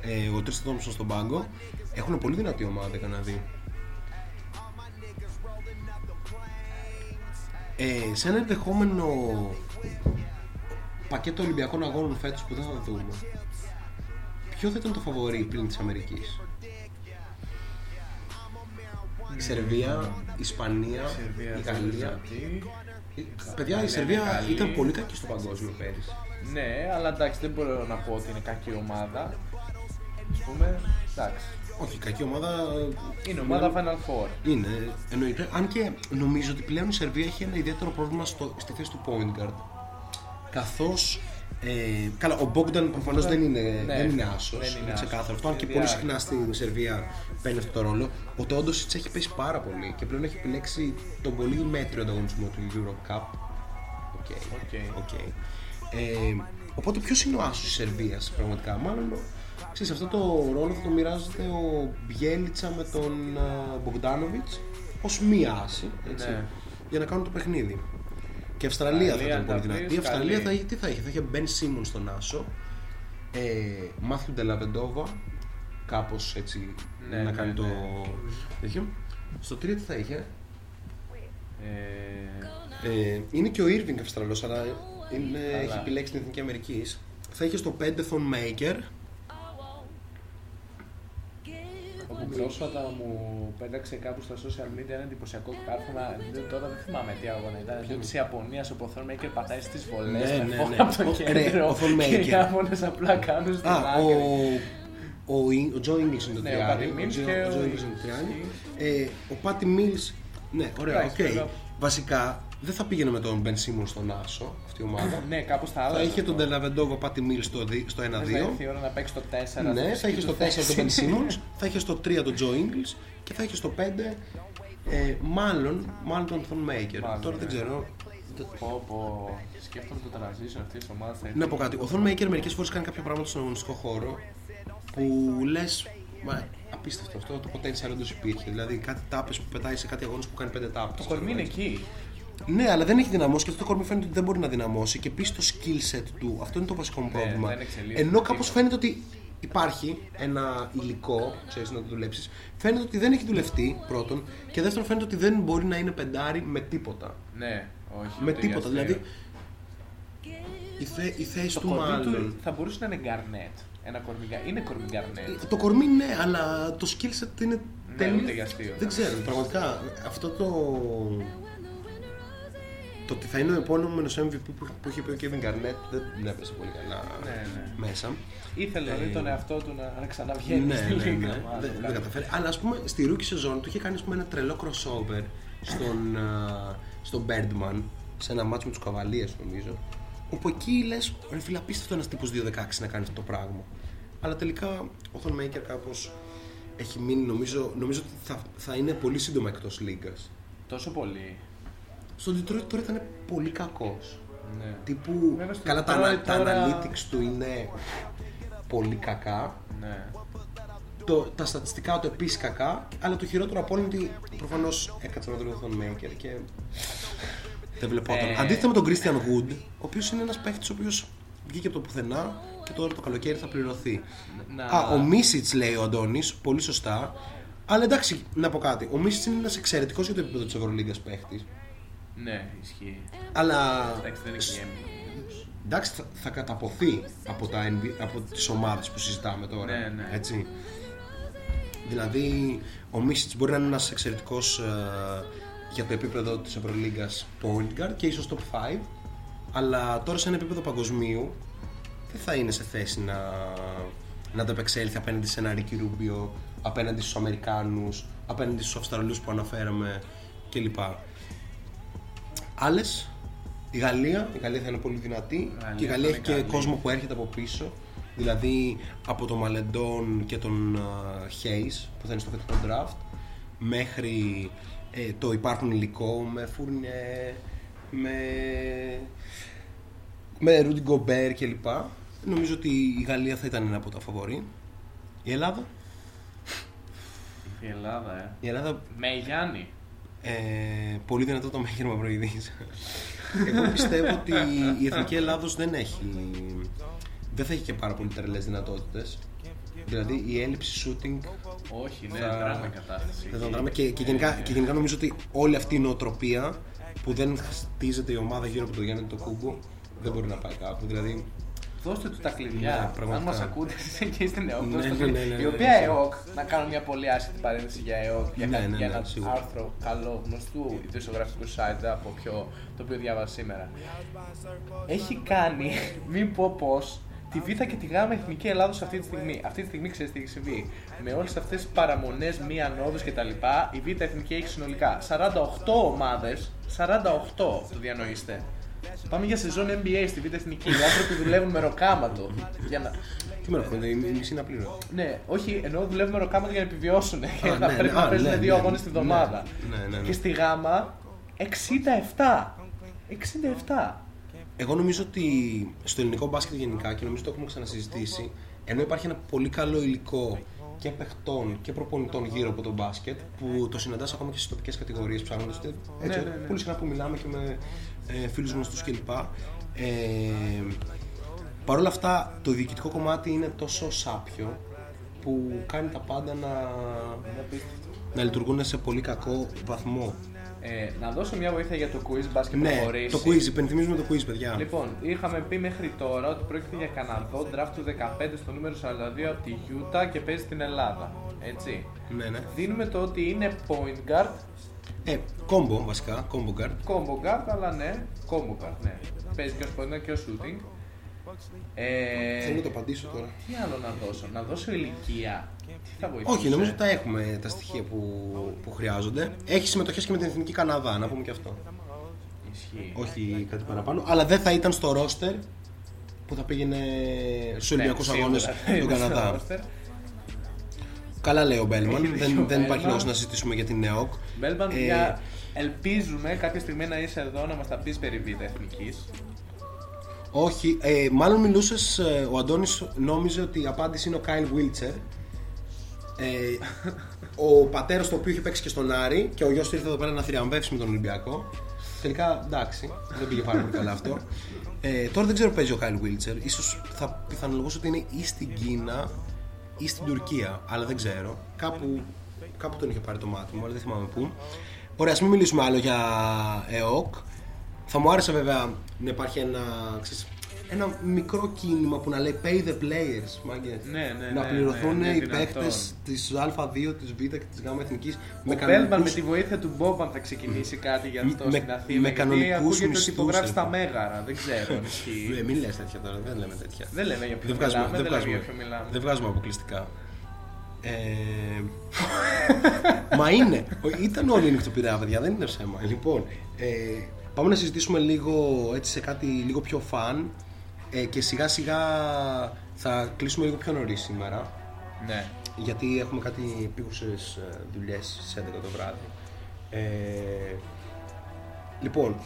Ε, ο Τρίσταν Τόμσον στον πάγκο. Έχουν πολύ δυνατή ομάδα οι Καναδοί ε, σε ένα ενδεχόμενο πακέτο Ολυμπιακών Αγώνων φέτος που δεν θα δούμε ποιο θα ήταν το φαβορί πλην της Αμερικής; Η Σερβία, η Ισπανία, Σερβία, η Γαλλία Βυζαντή. Η- Παιδιά, η Ναι, Σερβία ναι, καλή. ήταν πολύ κακή στο παγκόσμιο πέρυσι. Ναι, αλλά εντάξει, δεν μπορώ να πω ότι είναι κακή ομάδα. Α πούμε, εντάξει. Όχι, κακή ομάδα. Είναι ομάδα Final Four. Είναι, εννοείται. Αν και νομίζω ότι πλέον η Σερβία έχει ένα ιδιαίτερο πρόβλημα στο, στη θέση του point guard. Καθώς. Ε, καλά, ο Bogdan προφανώς δεν είναι, Ναι, δεν είναι άσος. δεν είναι Είναι άσος. ξεκάθαρο αυτό. Αν και Είναι πολύ διάρκεια. συχνά στην Σερβία παίρνει αυτό το ρόλο. Ο Τεόντοσιτς έχει πέσει πάρα πολύ και πλέον έχει επιλέξει τον πολύ μέτριο ανταγωνισμό του Euro Cup. Οκ. Οκ. Οκ. Ε, οπότε ποιος είναι ο άσος της Σερβίας πραγματικά; Μάλλον ξέρεις, αυτό το ρόλο θα το μοιράζεται ο Μπιέλιτσα με τον Μπογκντάνοβιτς ως ημιάσοι. Έτσι, Ναι. Για να κάνουν το παιχνίδι. Και η Αυστραλία θα Αυστραλία ήταν πολύ θα δυνατή. πεις, Η Αυστραλία καλή. θα είχε, τι θα είχε, θα είχε Ben Simmons στον άσο, ε, Μάθιου Ντελαβεντόβα, κάπως έτσι Ναι, να ναι, κάνει ναι. το. τέτοιο. Στο 3 τι θα είχε. Ε, Ε, είναι και ο Irving Αυστραλός, αλλά είναι, Καλά. έχει επιλέξει την Εθνική Αμερικής. Θα είχε στο 5 Thon Maker. όπου πρόσφατα μου πέταξε κάπου στα social media ένα εντυπωσιακό κάρφωμα. δεν- Τώρα δεν θυμάμαι τι αγώνα ήταν. Τη Ιαπωνίας ο Ποθόν Μέικερ πατάει στις βολές Ναι, με ναι, φόρα ναι. από το Ο- ρε, κέντρο. ο Thon Και οι Maker. Ιάπωνες απλά κάνουν στην Α, ο, άκρη. ο, Ι- ο Joe Ingles είναι το Ναι, ο τριάρι. Patty Mills Joe- και ο ο- Joe Ingles είναι το τριάρι. Ε, ο Patty Mills, ναι, ωραία, Εντάξει, οκ. βέβαια. Βασικά δεν θα πήγαινε με τον Ben Simmons στον Άσο αυτή η ομάδα. Ναι, κάπως τα άλλα. θα είχε τον Ντελαβεντόβα Patty Mills στο, δι- στο 1-2. Θα έρθει η ώρα να παίξει το 4. Ναι, θα είχε στο 4 τον [LAUGHS] Ben Simmons, θα είχε στο 3 τον Joe Ingles και θα είχε στο 5 ε, μάλλον, μάλλον τον Thon Maker. Μάλλον, Τώρα δεν ναι. ξέρω. Πω, πω. Σκέφτομαι το transition αυτής της ομάδας. Να πω κάτι. Ο Thon Maker μερικές φορές κάνει κάποια πράγματα στον αγωνιστικό χώρο που λες. Μα απίστευτο αυτό το potential όντως υπήρχε. Δηλαδή κάτι τάπες που πετάει σε κάτι αγώνες που κάνει 5 τάπες. Το κορμί είναι εκεί. Ναι, αλλά δεν έχει δυναμώσει και αυτό το κορμί φαίνεται ότι δεν μπορεί να δυναμώσει και επίσης το skill set του. Αυτό είναι το βασικό μου Ναι, πρόβλημα. δεν εξελίσσεται Ενώ κάπως τίποτα. φαίνεται ότι υπάρχει ένα υλικό, ξέρεις να το δουλέψεις. Φαίνεται ότι δεν έχει δουλευτεί πρώτον και δεύτερον φαίνεται ότι δεν μπορεί να είναι πεντάρι με τίποτα. Ναι, όχι. με ούτε τίποτα. για αστείο. Δηλαδή η, θε, η θέση Το του κορμί μάλλον. του θα μπορούσε να είναι γκαρνέτ. Ένα κορμί γκαρ- Είναι κορμί γκαρνέτ. Το κορμί ναι, αλλά το skill set είναι Ναι, τελείως- ούτε για αστείο. Δεν ξέρω, πραγματικά αυτό το. Το ότι θα είναι ο επόμενο MVP που, που είχε πει ο Kevin Garnett δεν την έπεσε πολύ καλά Ναι, ναι. μέσα. Ήθελε Ε, δηλαδή τον εαυτό του να, να ξαναβγαίνει ναι, στη ναι, λίγα. ναι, μάλλον. δεν, δεν καταφέρει. Αλλά ας πούμε στη rookie σεζόν του είχε κάνει ας πούμε, ένα τρελό crossover στον, α, στον Birdman σε ένα μάτσο με τους Καβαλίε νομίζω. Όπου εκεί λες, ρε φίλε, απίστευτο ένας τύπος 2-16 να κάνει αυτό το πράγμα. Αλλά τελικά ο Thon Maker κάπως έχει μείνει, νομίζω, νομίζω ότι θα, θα είναι πολύ σύντομα εκτός λίγα. Τόσο πολύ. Στον Detroit τώρα ήταν πολύ κακός. Ναι. Τύπου. Βέβαια, στο Καλά, τα, Detroit ανα- τα τώρα- analytics του είναι πολύ κακά. Ναι. Το, τα στατιστικά του επίσης κακά, αλλά το χειρότερο από όλα είναι ότι προφανώς έκατσε με τον Λουθόν Μέικερ και δεν βλεπόταν. Ε. Αντίθετα με τον Christian Wood, ο οποίος είναι ένας παίχτης ο οποίος βγήκε από το πουθενά και τώρα το καλοκαίρι θα πληρωθεί. Να- Α, ο Μίσιτς λέει ο Αντώνης, πολύ σωστά. Αλλά εντάξει, να πω κάτι. Ο Μίσιτς είναι ένας εξαιρετικός για το επίπεδο της Ευρωλίγκας παίχτης. Ναι, ισχύει. Αλλά Εντάξει, δεν είναι game. εντάξει, θα, θα καταποθεί από, τα NBA, από τις ομάδες που συζητάμε τώρα. Ναι, ναι. Έτσι. Δηλαδή, ο Μίσιτς μπορεί να είναι ένας εξαιρετικός ε, για το επίπεδο της Ευρωλίγκας point guard και ίσως top 5, αλλά τώρα σε ένα επίπεδο παγκοσμίου δεν θα είναι σε θέση να, να ανταπεξέλθει απέναντι σε ένα Ρίκι Ρούμπιο, απέναντι στους Αμερικάνους, απέναντι στους Αυστραλούς που αναφέραμε κλπ. Άλλες, η Γαλλία, η Γαλλία θα είναι πολύ δυνατή Γαλλία και η θα Γαλλία είναι έχει και καλή. κόσμο που έρχεται από πίσω. Δηλαδή από τον Μαλεντόν και τον Χέις που θα είναι στο φετινό draft μέχρι ε, το υπάρχον υλικό με Φούρνιε, με, με Ρούντι Γκομπέρ κλπ. Νομίζω ότι η Γαλλία θα ήταν ένα από τα φαβορή. Η Ελλάδα; Η Ελλάδα, ε. Η Ελλάδα Με Γιάννη. Ε, πολύ δυνατό το μέγερμα προειδής. Εγώ πιστεύω ότι η Εθνική Ελλάδος δεν έχει δεν θα έχει και πάρα πολύ τρελές δυνατότητες δηλαδή η έλλειψη shooting Όχι, ναι, Θα- δράμα η κατάσταση. δεν θα δράμε και, και, γενικά, και γενικά νομίζω ότι όλη αυτή η νοοτροπία που δεν χτίζεται η ομάδα γύρω από το Γιάννη το Κούμπο δεν μπορεί να πάει κάπου δηλαδή Δώστε του τα Ναι, κλειδιά. Αν πραγματικά. μας ακούτε, [LAUGHS] εσεί εκεί στην ΕΟΚ. Ναι, δώστε ναι, τα κλειδιά. ναι, ναι, Η ναι, οποία ναι. ΕΟΚ, να κάνω μια πολύ άσχετη παρένθεση για ΕΟΚ, για, Ναι, κάτι- ναι, για ναι, ένα σίγουρα. άρθρο καλό γνωστού ειδησιογραφικού site από ποιο, το οποίο διάβασα σήμερα. Έχει κάνει, [LAUGHS] μην πω πώς, τη Β και τη Γ Εθνική Ελλάδος αυτή τη στιγμή. Αυτή τη στιγμή ξέρεις τι έχει συμβεί. Με όλες αυτές τις παραμονές, μη ανόδους κτλ. Η Β Εθνική έχει συνολικά 48 ομάδες. 48 το διανοείστε. Πάμε για σεζόν NBA στη Β Εθνική. Οι άνθρωποι δουλεύουν με ροκάματο. Για να... Τι με ρωτάτε, η μισή είναι απλήρωτη. Ναι, όχι, ενώ δουλεύουν με ροκάματο για να επιβιώσουν. Και Α, θα ναι, πρέπει ναι, να α, παίζουν ναι, δύο ναι, αγώνες τη ναι, βδομάδα. ναι, ναι, ναι. Και στη Γάμα 67. 67. Εγώ νομίζω ότι στο ελληνικό μπάσκετ γενικά και νομίζω το έχουμε ξανασυζητήσει, ενώ υπάρχει ένα πολύ καλό υλικό και παιχτών και προπονητών γύρω από το μπάσκετ που το συναντάς ακόμα και στις τοπικές κατηγορίες ψάχνοντας. Έτσι, Ναι, ναι, ναι. πολύ συχνά που μιλάμε και με ε, φίλους γνωστούς κλπ. Ε, Παρ' όλα αυτά, το διοικητικό κομμάτι είναι τόσο σάπιο που κάνει τα πάντα να, να λειτουργούν σε πολύ κακό βαθμό. Ε, να δώσω μια βοήθεια για το quiz, μπας και Ναι, προχωρήσεις. το quiz, υπενθυμίζουμε το quiz, παιδιά. Λοιπόν, είχαμε πει μέχρι τώρα ότι πρόκειται για Καναδό, draft του 15 στο νούμερο 42 από τη Utah και παίζει στην Ελλάδα. Έτσι. Ναι, ναι. Δίνουμε το ότι είναι point guard, Ε, κόμπο βασικά, combo guard. combo guard, αλλά ναι, combo guard, ναι. Παίζει και ως point guard και ως shooting. Ε, Θέλω να το απαντήσω τώρα. τι άλλο να δώσω, να δώσω ηλικία. Τι θα βοηθούσε; Όχι, νομίζω ότι τα έχουμε τα στοιχεία που, που χρειάζονται. Έχει συμμετοχές και με την Εθνική Καναδά, να πούμε και αυτό. Ισχύει. Όχι κάτι παραπάνω. Αλλά δεν θα ήταν στο ρόστερ που θα πήγαινε στου Ολυμπιακούς Ναι, Αγώνες σίγουρα. τον Είναι στο Καναδά. Roster. Καλά λέει ο Μπέλμαν. Έχει δίκιο Δεν, ο δεν υπάρχει Μπέλμαν. λόγος να συζητήσουμε για την ΕΟΚ. Μπέλμπαν, Ε, για... ελπίζουμε κάποια στιγμή να είσαι εδώ να μας τα πεις περί β' εθνικής. Όχι, ε, μάλλον μιλούσες. ο Αντώνης νόμιζε ότι η απάντηση είναι ο Κάιλ Βίλτσερ. Ε, ο πατέρας του οποίου είχε παίξει και στον Άρη και ο γιος του ήρθε εδώ πέρα να θριαμβεύσει με τον Ολυμπιακό. Τελικά εντάξει, δεν πήγε πάρα πολύ καλά αυτό. Ε, τώρα δεν ξέρω που παίζει ο Κάιλ Βίλτσερ. σω θα πιθανολογούσα ότι είναι ή στην Κίνα ή στην Τουρκία, αλλά δεν ξέρω. Κάπου, κάπου τον είχε πάρει το μάτι μου, αλλά δεν θυμάμαι πού. Ωραία, ας μην μιλήσουμε άλλο για ΕΟΚ. Θα μου άρεσε βέβαια να υπάρχει ένα, ξέρεις, ένα μικρό κίνημα που να λέει pay the players. Μάγκε. Ναι, ναι, να ναι, πληρωθούν ναι, ναι, οι δυνατόν. παίκτες της Α2, της Β και της Γ Εθνικής Ο Μπέλμπαν με τη βοήθεια του Μπόμπαν θα ξεκινήσει κάτι γι' αυτό Με- στην Αθήνα. με γιατί κανονικούς ακούγεται ότι μισθούς, υπογράφει ρε. στα Μέγαρα. Δεν ξέρω αν ισχύει. [LAUGHS] Ε, μην λες τέτοια τώρα, δεν λέμε τέτοια. Δεν λέμε για ποιο Δεν βγάζουμε, μιλάμε, δεν, δεν λέμε βγάζουμε, για ποιο μιλάμε. δεν βγάζουμε αποκλειστικά. Ε, μα είναι. Ο- Ήταν όλοι νυχτοπειρά, παιδιά, δεν είναι ψέμα. Λοιπόν, ε, πάμε να συζητήσουμε λίγο έτσι σε κάτι λίγο πιο φαν ε, και σιγά σιγά θα κλείσουμε λίγο πιο νωρίς σήμερα. Ναι. Γιατί έχουμε κάτι επίγουσες ε, δουλειές στις 11 το βράδυ. Ε, λοιπόν,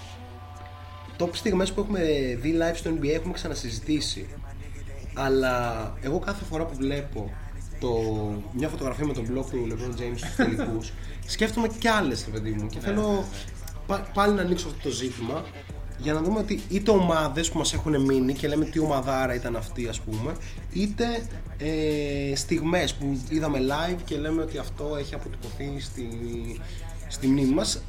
top στιγμές που έχουμε δει live στο NBA έχουμε ξανασυζητήσει. Αλλά εγώ κάθε φορά που βλέπω το, μια φωτογραφία με τον blog του LeBron James στους τελικούς [LAUGHS] σκέφτομαι κι άλλες, ρε παιδί μου. Και θέλω πα- πάλι να ανοίξω αυτό το ζήτημα για να δούμε ότι είτε ομάδες που μας έχουν μείνει και λέμε τι ομαδάρα ήταν αυτή ας πούμε είτε ε, στιγμές που είδαμε live και λέμε ότι αυτό έχει αποτυπωθεί στη, στη μνήμη μας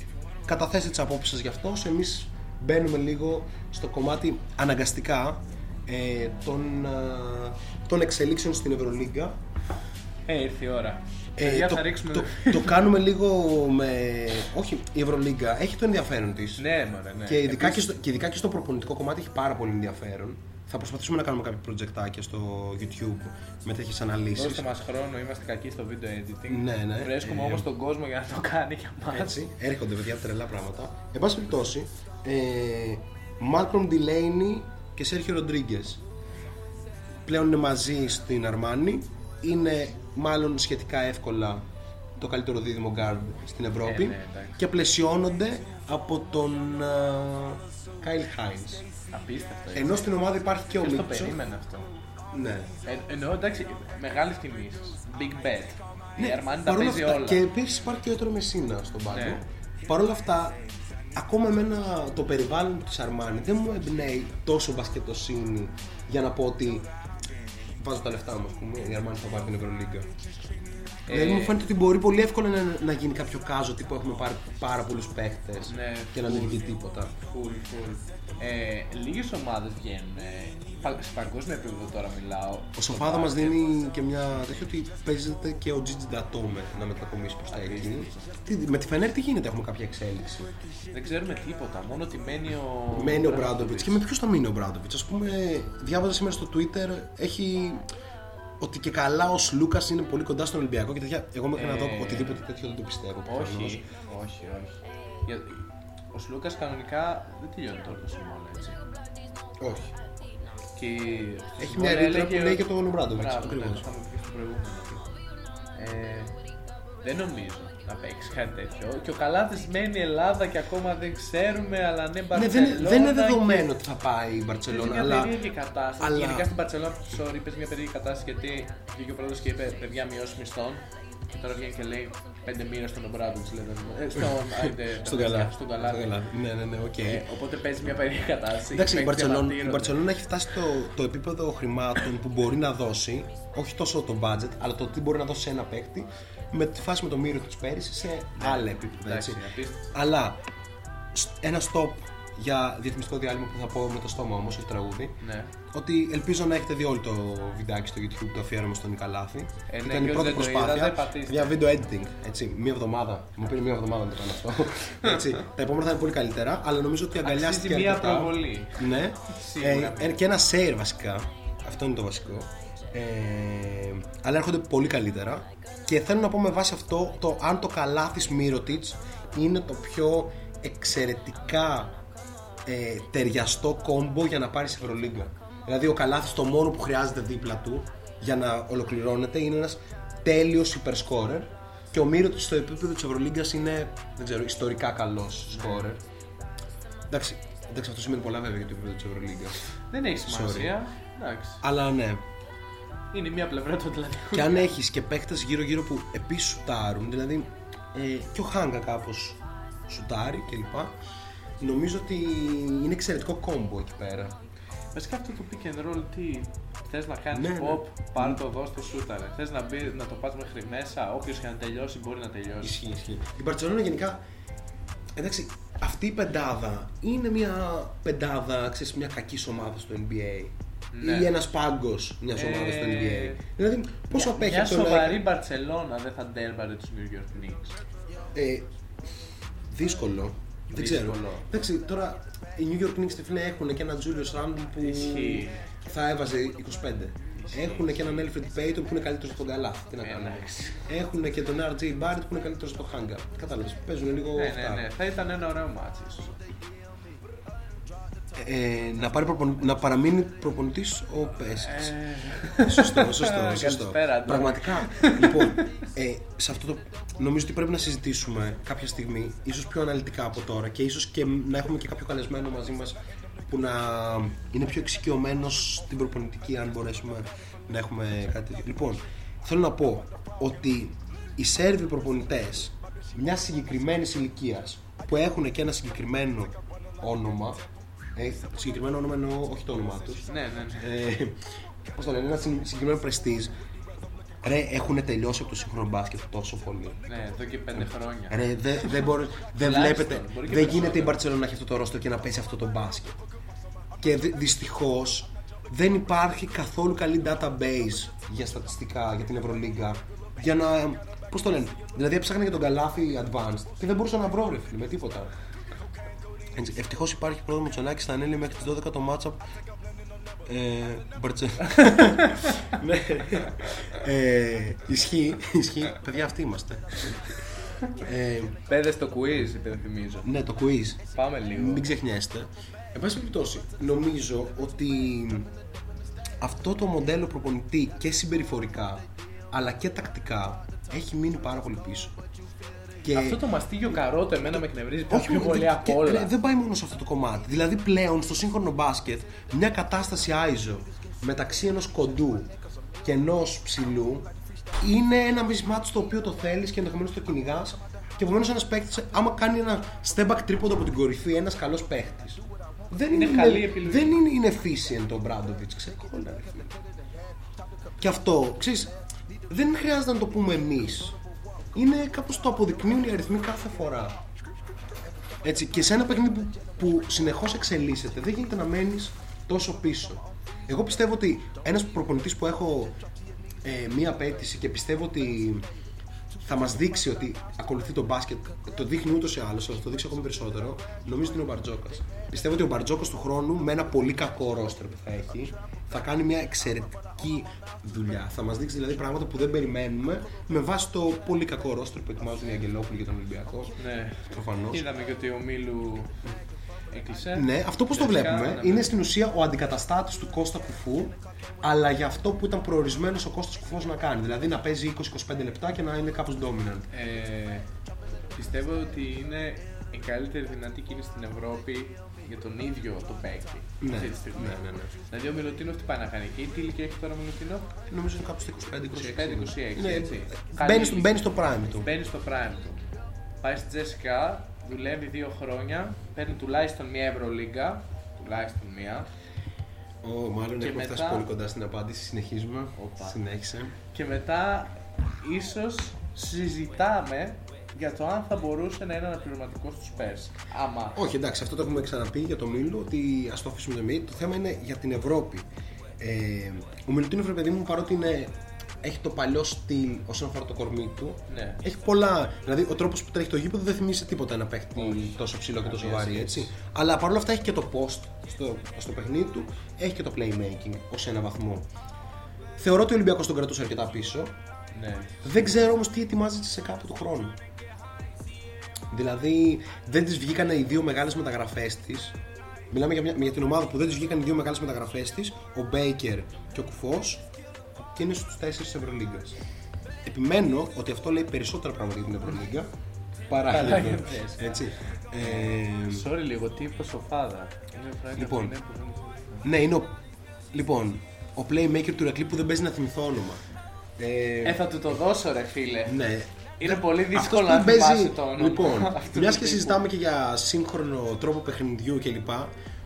καταθέστε τις απόψεις σας γι' αυτό εμείς μπαίνουμε λίγο στο κομμάτι αναγκαστικά ε, των, ε, των εξελίξεων στην Ευρωλίγκα Ε, ήρθε η ώρα. Ε, Παιδιά, το, θα ρίξουμε. το, το κάνουμε λίγο με. Όχι, η Ευρωλίγκα έχει το ενδιαφέρον της. Ναι, μωρέ, ναι. Και, ειδικά Επίσης- και, στο, και ειδικά και στο προπονητικό κομμάτι έχει πάρα πολύ ενδιαφέρον. Θα προσπαθήσουμε να κάνουμε κάποια προτζεκτάκια στο YouTube με τέτοιες αναλύσεις. Δώστε μας χρόνο, είμαστε κακοί στο video editing. Ναι, ναι. Βρίσκουμε Ε, όμως τον κόσμο για να το κάνει για μας. Έτσι, έρχονται παιδιά τρελά πράγματα. Εν πάση περιπτώσει, ε, Malcolm Delaney και Σέρχιο Ροντρίγκε πλέον είναι μαζί στην Αρμάνη. Είναι μάλλον σχετικά εύκολα το καλύτερο δίδυμο guard στην Ευρώπη Ε, ναι, εντάξει. και πλαισιώνονται από τον Κάιλ Χάινς. Απίστευτο. έτσι. Ενώ στην ομάδα υπάρχει και ο Ποιος το Μίτσο. περίμενε αυτό; Ναι. Ε, εννοώ εντάξει, μεγάλη τιμή. Big bet. η Armani τα Ναι, παρόλα παίζει αυτά, όλα. Και επίσης υπάρχει και ο Έτρο Μεσίνα στον πάγκο. Ναι. Παρ' όλα αυτά, ακόμα εμένα το περιβάλλον της Αρμάνι δεν μου εμπνέει τόσο μπασκετοσύνη για να πω ότι βάζω τα λεφτά μου, ας πούμε. Η Αρμάνι θα πάρει την Ευρωλίγκα. Δηλαδή μου φαίνεται ότι μπορεί πολύ εύκολα να, να γίνει κάποιο κάζο τύπου έχουμε πάρει πάρα πολλούς παίχτες Ναι, και να μην γίνει τίποτα. Full, full. Ε, Λίγες ομάδες βγαίνουν. Ε, πα- σε παγκόσμιο επίπεδο τώρα μιλάω. Ο Σοφάδα μας δίνει και μια τέτοια ότι παίζεται και ο Gigi Datome να μετακομίσει προς τα εκεί. Τι, με τη Φενέρ τι γίνεται, έχουμε κάποια εξέλιξη; Δεν ξέρουμε τίποτα. Μόνο ότι μένει ο. Μένει ο Μπράντοβιτς. Και με ποιου θα μείνει ο Μπράντοβιτς; Α πούμε, διάβαζα σήμερα στο Twitter, έχει ότι και καλά ο Λούκα είναι πολύ κοντά στον Ολυμπιακό και τέτοια. Εγώ μέχρι να δω Ε, οτιδήποτε τέτοιο δεν το πιστεύω. προφανώς. Όχι, όχι, όχι. Για- Ο Σλούκας κανονικά δεν τελειώνει τώρα το συμβόλαιο, έτσι. Όχι. Και Έχει στο μια συμβόλαιο ρήτρα που έλεγε- λέει και τον Ομπράντοβιτ. Μπράβο, ναι, Ακριβώς. το είχαμε πει στο προηγούμενο. Ε, δεν νομίζω να παίξει κάτι τέτοιο. Και ο Καλάθι μένει Ελλάδα και ακόμα δεν ξέρουμε, αλλά ναι, Ναι, Μπαρσελόνα. δεν, δεν είναι και- δεδομένο ότι θα πάει η Είναι Μπαρσελόνα. μια Αλλά περίεργη κατάσταση. αλλά- Γενικά στην Παρσελόνα, sorry, πες μια περίεργη κατάσταση γιατί βγήκε ο πρόεδρος και είπε: Παιδιά, μειώσει μισθών. Και τώρα βγαίνει και λέει: Πέντε μοίρες στον Ομπράντοβιτ. Ε, [LAUGHS] στον άιντε, στον τα καλά. παιδιά, Στον καλά. Ναι, ναι, ναι, οκ. Ε, οπότε παίζει μια περίεργη κατάσταση. Εντάξει, η Παίκτες Μπαρτσελόνα, η διαμαρτύρονται. Μπαρτσελόνα έχει φτάσει στο το επίπεδο χρημάτων που μπορεί να δώσει, όχι τόσο το budget, αλλά το τι μπορεί να δώσει σε ένα παίκτη, με τη φάση με τον Μίροτιτς πέρυσι σε άλλα επίπεδα. Εντάξει, Έτσι. απίστευτο. Αλλά σ- ένα stop για διαφημιστικό διάλειμμα που θα πω με το στόμα όμως, όχι τραγούδι. Ναι. Ότι ελπίζω να έχετε δει όλο το βιντεάκι στο YouTube το αφιέρωμα στον Νικ Καλάθη. Ε, ναι, Ήταν η και πρώτη όσοι δεν το προσπάθεια είδατε, πατήστε. για video editing. Έτσι, μία εβδομάδα. Μου πήρε μία εβδομάδα να το κάνω αυτό. [LAUGHS] έτσι, τα επόμενα θα είναι πολύ καλύτερα, αλλά νομίζω ότι αγκαλιάστηκε Αξίζει μία αρκετά. προβολή. Ναι. [LAUGHS] Σίγουρα. Ε, ε, και ένα share βασικά. Αυτό είναι το βασικό. Ε, αλλά έρχονται πολύ καλύτερα. Και θέλω να πω με βάση αυτό το αν το καλάθι Μύρωτιτς είναι το πιο εξαιρετικά ε, ταιριαστό κόμπο για να πάρεις σε Ευρωλίγκα. Δηλαδή ο Καλάθης το μόνο που χρειάζεται δίπλα του για να ολοκληρώνεται είναι ένας τέλειος υπερσκόρερ και ο Μύρωτιτς στο επίπεδο της Ευρωλίγκας είναι, δεν ξέρω, ιστορικά καλός σκόρερ. Εντάξει, εντάξει, αυτό σημαίνει πολλά βέβαια για το επίπεδο της Ευρωλίγκας. Δεν έχει σημασία. Εντάξει. Αλλά ναι. Είναι μία πλευρά του Ατλαντικού. Και αν έχεις και παίκτες γύρω-γύρω που επίσης σουτάρουν, δηλαδή ε, και ο Χάγκα κάπως σουτάρει κλπ. Νομίζω ότι είναι εξαιρετικό κόμπο εκεί πέρα. Βασικά αυτό το pick and roll τι θες να κάνεις Ναι, ναι. pop, πάρ το εδώ στο σούταρε. Θες να, μπει, να το πας μέχρι μέσα, όποιος και να τελειώσει μπορεί να τελειώσει. Ισχύει, ισχύει. Η Μπαρσελόνα γενικά. Εντάξει, αυτή η πεντάδα είναι μια πεντάδα, ξέρεις, μια κακής ομάδας στο NBA. Ναι. Ή ένας πάγκος μιας Ε, ομάδα στο NBA. Δηλαδή, πόσο Μια- απέχει Μια από το να- σοβαρή Μπαρτσελώνα δεν θα ντέρβαρε τους New York Knicks. Ε, δύσκολο. Δεν ξέρω. Δύσκολο. Εντάξει, τώρα οι New York Knicks φίλε έχουν και έναν Julius Randle που Ισχύει. θα έβαζε 25. Έχουν και έναν Alfred Payton που είναι καλύτερος στον καλά. Τι να κάνουμε. Εντάξει. Έχουν και τον RJ Barrett που είναι καλύτερος στο Hanga. Κατάλαβες. Παίζουν λίγο Ναι, αυτά. ναι, ναι. Θα ήταν ένα ωραίο ματς ίσως. Ε, να, πάρει προπον... να παραμείνει προπονητής ο Πέσιτς. Σωστό, [LAUGHS] σωστό. σωστό. Ε. Καλησπέρα, Αντώνη. Πραγματικά. λοιπόν, ε, σε αυτό το. Νομίζω ότι πρέπει να συζητήσουμε κάποια στιγμή, ίσως πιο αναλυτικά από τώρα και ίσως και να έχουμε και κάποιο καλεσμένο μαζί μας που να είναι πιο εξοικειωμένος στην προπονητική, αν μπορέσουμε να έχουμε κάτι τέτοιο. Λοιπόν, θέλω να πω ότι οι Σέρβοι προπονητές μιας συγκεκριμένης ηλικίας που έχουν και ένα συγκεκριμένο όνομα. Ε, συγκεκριμένο όνομα εννοώ όχι το όνομά τους. Ναι, ναι, ναι. Ε, Πώς το λένε, ένα συ- συγκεκριμένο πρεστίζ. Ρε, έχουν τελειώσει από το σύγχρονο μπάσκετ τόσο πολύ. Ναι, εδώ και πέντε χρόνια. Ρε, δεν δεν μπορεί- δεν Τουλάχιστον, βλέπετε, μπορεί και δεν γίνεται η περισσότερο. Μπαρσελόνα να έχει αυτό το ρόστο και να παίζει αυτό το μπάσκετ. Και δυστυχώς δεν υπάρχει καθόλου καλή database για στατιστικά για την Ευρωλίγκα. Για να. Πώς το λένε, Δηλαδή έψαχνα για τον Καλάθι Advanced και δεν μπορούσα να βρω ρε φίλε με τίποτα. Ευτυχώς υπάρχει πρόοδο Μητσονάκη στα ανέλη μέχρι τις 12 το matchup. Ε, Μπαρτσε... [LAUGHS] ναι. ε, ισχύει, ισχύει. Παιδιά, αυτοί είμαστε. Ε, Πέδε στο quiz, υπενθυμίζω. ναι, το quiz. Πάμε λίγο. Μην ξεχνιέστε. Εν πάση περιπτώσει, νομίζω ότι αυτό το μοντέλο προπονητή και συμπεριφορικά αλλά και τακτικά έχει μείνει πάρα πολύ πίσω. Και... Αυτό το μαστίγιο καρότο εμένα με εκνευρίζει πιο, πιο μόνο- πολύ δεν- απ' και- όλα. ρε, δεν πάει μόνο σε αυτό το κομμάτι. Δηλαδή πλέον στο σύγχρονο μπάσκετ μια κατάσταση άιζο μεταξύ ενός κοντού και ενός ψηλού είναι ένα mismatch το οποίο το θέλεις και ενδεχομένως το κυνηγάς. και επομένως ένας παίκτης άμα κάνει ένα step back τρίποντο από την κορυφή ένας καλός παίκτης δεν Είναι είναι, καλή επιλογή. δεν είναι, είναι efficient ο Μπράντοβιτς ξεκόλλα ρε φίλε. Και αυτό, ξέρεις, δεν χρειάζεται να το πούμε εμείς. Είναι κάπως το αποδεικνύουν οι αριθμοί κάθε φορά. Έτσι, και σε ένα παιχνίδι που, που συνεχώς εξελίσσεται, δεν γίνεται να μένεις τόσο πίσω. Εγώ πιστεύω ότι ένας προπονητής που έχω ε, μία απέτηση και πιστεύω ότι θα μας δείξει ότι ακολουθεί το μπάσκετ, το δείχνει ούτως ή άλλως, αλλά θα το δείξει ακόμη περισσότερο, νομίζω ότι είναι ο Μπαρτζόκας. Πιστεύω ότι ο Μπαρτζόκας του χρόνου με ένα πολύ κακό ρόστερ που θα έχει, θα κάνει μια εξαιρετική δουλειά. Θα μας δείξει δηλαδή πράγματα που δεν περιμένουμε με βάση το πολύ κακό ρόστερ που ετοιμάζουν οι Αγγελόπουλοι για τον Ολυμπιακό. Ναι. Προφανώς. Είδαμε και ότι ο Μίλου έκλεισε. Ναι, αυτό πώς το Τελικά, βλέπουμε; ναι. είναι στην ουσία ο αντικαταστάτης του Κώστα Κουφού, αλλά για αυτό που ήταν προορισμένος ο Κώστας Κουφός να κάνει. Δηλαδή να παίζει 20-25 λεπτά και να είναι κάπως dominant. Ε, πιστεύω ότι είναι η καλύτερη δυνατή κίνηση στην Ευρώπη για τον ίδιο τον παίκτη. Ναι, αυτή τη στιγμή. ναι, ναι, ναι. Δηλαδή ο Μιλωτίνο τι πάει να κάνει εκεί, τι ηλικία έχει τώρα ο Μιλωτίνο. Νομίζω είναι κάπου στο 25-26. 25-26, Ναι, έτσι. μπαίνει στο- μπαίνει στο prime του. Μπαίνει στο prime του. Πάει στη Τζέσικα, δουλεύει δύο χρόνια, παίρνει τουλάχιστον μία Ευρωλίγκα. Τουλάχιστον μία. Ω, μάλλον Και έχουμε φτάσει μετά- πολύ κοντά στην απάντηση. Συνεχίζουμε. Οπα. Συνέχισε. Και μετά ίσως συζητάμε για το αν θα μπορούσε να είναι αναπληρωματικός στους Spurs. Άμα. Όχι, εντάξει, αυτό το έχουμε ξαναπεί για το Μίλο, ότι ας το αφήσουμε το μύτη. Το θέμα είναι για την Ευρώπη. Ε, ο Μιλουτίνοφ, ρε παιδί μου, παρότι είναι, έχει το παλιό στυλ όσον αφορά το κορμί του, Ναι. έχει πολλά. Δηλαδή, ο τρόπος που τρέχει το γήπεδο δεν θυμίζει σε τίποτα ένα παίχτη τόσο ψηλό και τόσο Καμία βαρύ, σχέση. έτσι. Αλλά παρόλα αυτά έχει και το post στο, στο παιχνίδι του, έχει και το playmaking ως ένα βαθμό. Θεωρώ ότι ο Ολυμπιακός τον κρατούσε αρκετά πίσω. Ναι. Δεν ξέρω όμως τι ετοιμάζεται σε κάπου του χρόνου. Δηλαδή, δεν τη βγήκαν οι δύο μεγάλες μεταγραφές της. Μιλάμε για, μια, για την ομάδα που δεν τη βγήκαν οι δύο μεγάλες μεταγραφές της, ο Μπέικερ και ο Κουφός, και είναι στους 4 της Ευρωλίγκας. Επιμένω ότι αυτό λέει περισσότερα πράγματα για την Ευρωλίγκα παρά Παρά για για το- την Έτσι. Ε, Sorry λίγο, τι είπες ο Φάδα. Είναι φράγκα Λοιπόν. που είναι που δεν- ναι, είναι ο. Λοιπόν, ο playmaker του Ηρακλή που δεν παίζει να θυμηθώ όνομα. Ε, Ε, θα του το δώσω ρε φίλε. ναι, Είναι πολύ Αυτός δύσκολο που να παίζει- θυμάσαι το όνομα. Λοιπόν, [LAUGHS] αυτού μιας του και τύπου. συζητάμε και για σύγχρονο τρόπο παιχνιδιού κλπ.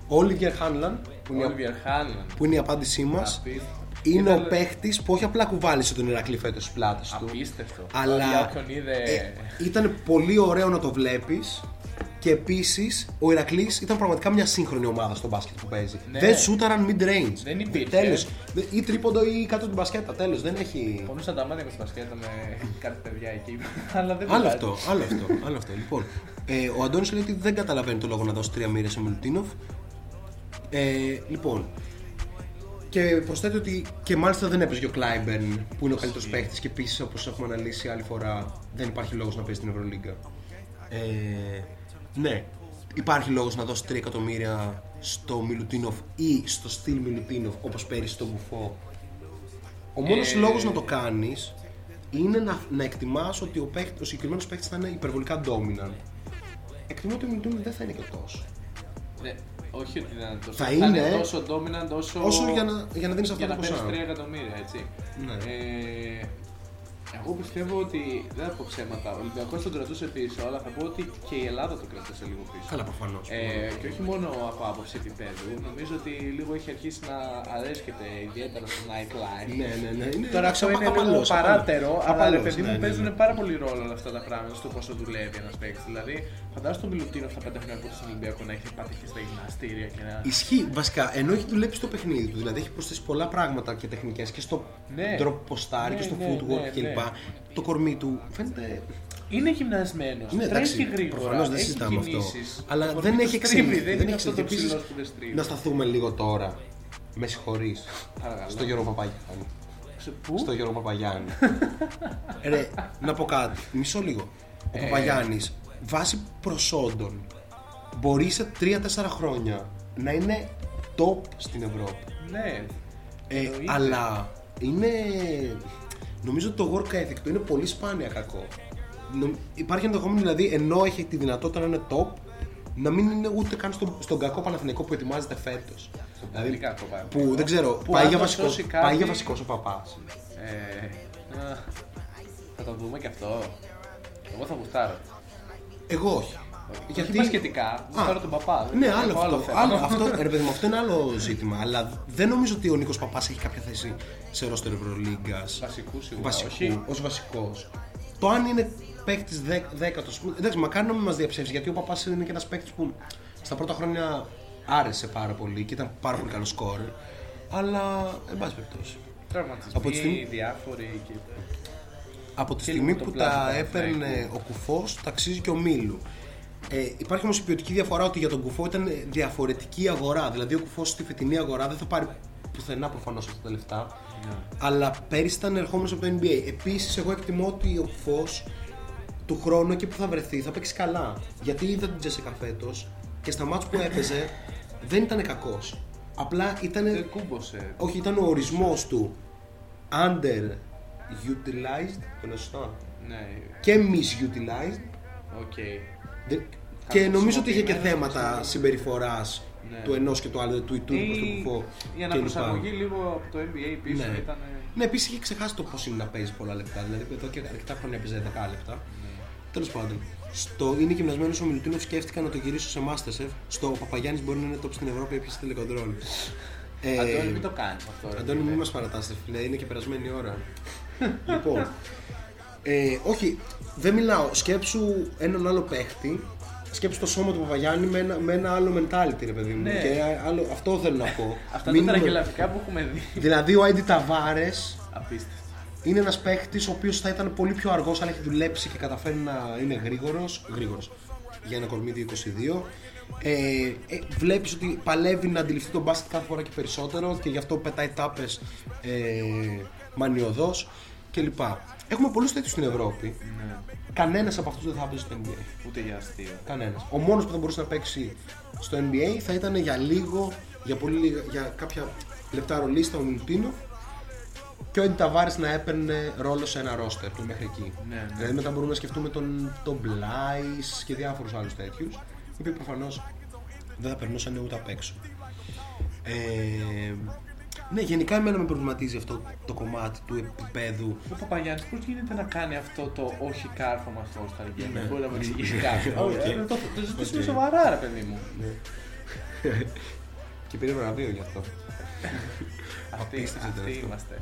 Ο Όλιβιερ Χάνλαν, που, είναι η- Oliver Hanlon. που είναι η απάντησή μας, Απίστευτο. είναι Ήταν- ο παίχτης που όχι απλά κουβάλισε τον Ηρακλή φέτος στις πλάτες του. Απίστευτο. Αλλά Για όποιον είδε. ε, ήταν πολύ ωραίο να το βλέπεις. Και επίσης ο Ηρακλή ήταν πραγματικά μια σύγχρονη ομάδα στο μπάσκετ που παίζει. Ναι. Δεν σούταραν mid range. Δεν υπήρχε. Τέλος. Ή τρίποντο ή κάτω την μπασκέτα. Τέλος. Δεν έχει. Πονούσαν τα μάτια με στη μπασκέτα με [LAUGHS] κάτι παιδιά εκεί. [LAUGHS] Αλλά δεν Άλλο πειράζει. αυτό, άλλο αυτό, άλλο αυτό. Λοιπόν, ε, ο Αντώνης λέει ότι δεν καταλαβαίνει το λόγο να δώσει τρία μοίρες σε Μιλουτίνοφ. Ε, λοιπόν, και προσθέτει ότι και μάλιστα δεν έπαιζε και ο Κλάιμπερν που είναι ο καλύτερος παίχτη και επίσης όπως έχουμε αναλύσει άλλη φορά δεν υπάρχει λόγος να παίζει στην Ευρωλίγκα. Ε, ναι, υπάρχει λόγος να δώσει 3 εκατομμύρια στο Μιλουτίνοφ ή στο στυλ Μιλουτίνοφ όπως πέρυσι στον Κουφό. Ο μόνος Ε, λόγος να το κάνεις είναι να, να εκτιμάς ότι ο, παίχτη, ο συγκεκριμένος παίχτη θα είναι υπερβολικά dominant. Εκτιμώ ότι ο Μιλουτίνοφ δεν θα είναι και τόσο. Ναι, όχι ότι δεν είναι τόσο. Θα είναι είναι- τόσο dominant όσο. Όσο για να, για να δίνεις αυτό για το να παίρνει ποσά. 3 εκατομμύρια, έτσι. Ναι. Ε, εγώ πιστεύω ότι δεν θα πω ψέματα. Ο Ολυμπιακός τον κρατούσε πίσω, αλλά θα πω ότι και η Ελλάδα τον κρατούσε λίγο πίσω. Καλά, προφανώς. Ε, και όχι μόνο από άποψη επίπεδου, νομίζω ότι λίγο έχει αρχίσει να αρέσκεται ιδιαίτερα στο nightlife. Ναι, ναι, ναι. Είναι Τώρα αυτό είναι λίγο απαλός, παράτερο, απαλός. αλλά ρε Απαλός, παιδί ναι, μου ναι, παίζουν ναι. πάρα πολύ ρόλο όλα αυτά τα πράγματα στο πόσο δουλεύει ένας παίκτης. Δηλαδή, φαντάζομαι τον Μιλουτίνο αυτά τα πέντε χρόνια που ήταν στον Ολυμπιακό να έχει πάτη και στα γυμναστήρια και να. Ισχύει βασικά, ενώ έχει δουλέψει στο παιχνίδι του, δηλαδή έχει προσθέσει πολλά πράγματα και τεχνικές και στο Ναι. τρόπο ποστάρι Ναι, και στο ναι, footwork ναι, κλπ. Ναι. Το κορμί του φαίνεται. Είναι γυμνασμένος. Ναι, τρέχει εντάξει, γρήγορα. προφανώς δεν έχει συζητάμε αυτό. κινήσεις, Αλλά το δεν κορμί έχει του στρίβει, εξελιχθεί. Δεν Δεν είναι έχει αυτό το εξελιχθεί. ψηλό Επίσης, που δεν στρίβει. Να σταθούμε λίγο τώρα. Με συγχωρείς. Παρακαλώ. Στο Γιώργο Παπαγιάννη. Σε πού; Στο Γιώργο Παπαγιάννη. [LAUGHS] Ρε, να πω κάτι. Μισό λίγο. Ο Ε. Παπαγιάννης, βάσει προσόντων, μπορεί σε 3-4 χρόνια να είναι top στην Ευρώπη. Ναι. Ε, Εννοείται. αλλά είναι. Νομίζω ότι το work ethic του είναι πολύ σπάνια κακό. Νο- Υπάρχει ενδεχόμενο δηλαδή ενώ έχει τη δυνατότητα να είναι top, να μην είναι ούτε καν στον, στον κακό Παναθηναϊκό που ετοιμάζεται φέτος. Δηλαδή, πολύ κακό που Παναθηναϊκό. δεν ξέρω, Που πάει αν για, το βασικός, σώσει κάτι- πάει για βασικός ο παπάς. Ε, α, θα το δούμε και αυτό. Εγώ θα γουστάρω. Εγώ όχι. Γιατί... Όχι σχετικά, Α, θέλω τον παπά. δεν Ναι, έχω άλλο αυτό. θέμα. Άλλο, αυτό, ρε παιδί μου, αυτό είναι άλλο ζήτημα. Αλλά δεν νομίζω ότι ο Νίκος Παπάς έχει κάποια θέση σε ρόστερ Ευρωλίγκας. Βασικού σίγουρα, Βασικού, όχι. ως βασικός. Το αν είναι παίκτης δέκατος. Εντάξει, μακάρι να μην μας διαψεύσει γιατί ο Παπάς είναι και ένας παίκτης που στα πρώτα χρόνια άρεσε πάρα πολύ και ήταν πάρα πολύ καλός σκόρ. Αλλά, εν πάση περιπτώσει. Τραυματισμοί, Από τη στιγμή- διάφοροι και... Από τη Και στιγμή λίγο που το πλάσμα τα του έπαιρνε ο Κουφός, ταξίζει και ο Μίλου. Ε, υπάρχει όμως η ποιοτική διαφορά ότι για τον Κουφό ήταν διαφορετική η αγορά. Δηλαδή, ο Κουφός στη φετινή αγορά δεν θα πάρει πουθενά προφανώς αυτά τα λεφτά. Αλλά πέρυσι ήταν ερχόμενος από το NBA. Επίσης, εγώ εκτιμώ ότι ο Κουφός του χρόνου εκεί που θα βρεθεί θα παίξει καλά. Γιατί είδα την Τζέσικα φέτος και στα ματς που έπαιζε δεν ήταν κακός. Απλά ήταν. Δεν κούμπωσε. Όχι, ήταν ο ορισμός του underutilized, το λέω σωστά, Ναι, και misused. οκ. Δεν- Και νομίζω ότι είχε και Κακοχρησιμοποιημένος, θέματα συμπεριφοράς Ναι. του ενός και του άλλου, του Ιτούδη προς τον Η, Κουφό. η κλπ. αναπροσαρμογή λίγο από το NBA πίσω Ναι. ήταν. Ναι, επίσης είχε ξεχάσει το πώς είναι να παίζει πολλά λεπτά. Δηλαδή εδώ και αρκετά χρόνια παίζει 10 λεπτά. Ναι. Τέλος πάντων, στο είναι γυμνασμένος ο Μιλουτίνοφ σκέφτηκα να το γυρίσω σε Masterchef. Στο Παπαγιάννης μπορεί να είναι top στην Ευρώπη, επίση τηλεκοντρόλ. Ε, Αντώνη, μην το κάνεις αυτό. ρε Αντώνη, φίλε. μην μας παρατάσσετε, φίλε, είναι και περασμένη η ώρα. λοιπόν, ε, όχι, δεν μιλάω. Σκέψου έναν άλλο παίχτη. Σκέψου το σώμα του Παπαγιάννη με ένα, με ένα άλλο mentality, ρε παιδί μου. Ναι. Και άλλο, αυτό θέλω να πω. [LAUGHS] Αυτά Μην- τα τραγελαφικά που έχουμε δει. Δηλαδή, ο Άιντι Ταβάρες Απίστευτο. είναι ένας παίχτης ο οποίος θα ήταν πολύ πιο αργός αν έχει δουλέψει και καταφέρει να είναι γρήγορος. Γρήγορος, για ένα κορμί 2-22. Ε, ε, βλέπεις ότι παλεύει να αντιληφθεί τον μπάσκετ κάθε φορά και περισσότερο και γι' αυτό πετάει τάπες ε, μανιωδώς κλπ. Έχουμε πολλούς τέτοιους στην Ευρώπη. Ναι. Κανένας από αυτούς δεν θα παίζει στο NBA. Ούτε για αστείο. Κανένας. Ο μόνος που θα μπορούσε να παίξει στο NBA θα ήταν για λίγο, για, πολύ, λίγα- για κάποια λεπτά ρολίστα ο Μιλουτίνο και ο Έντι Ταβάρης να έπαιρνε ρόλο σε ένα ρόστερ του μέχρι εκεί. Ναι, ναι. Δηλαδή μετά μπορούμε να σκεφτούμε τον, τον Μπλάις και διάφορους άλλους τέτοιους οι οποίοι προφανώς δεν θα περνούσαν ούτε απ' έξω. Ε, ναι, γενικά εμένα με προβληματίζει αυτό το κομμάτι του επίπεδου. Ο Παπαγιάννη, πώς γίνεται να κάνει αυτό το όχι κάρφωμα στο All Star Game. Ναι. Μπορεί να μου εξηγήσει κάτι. Οκ. Όχι, ε, Το το ζητήσουμε Οκ. σοβαρά, ρε παιδί μου. [LAUGHS] και πήρε βραβείο γι' αυτό. [LAUGHS] Αυτοί Απίστευτο αυτοί αυτό. είμαστε.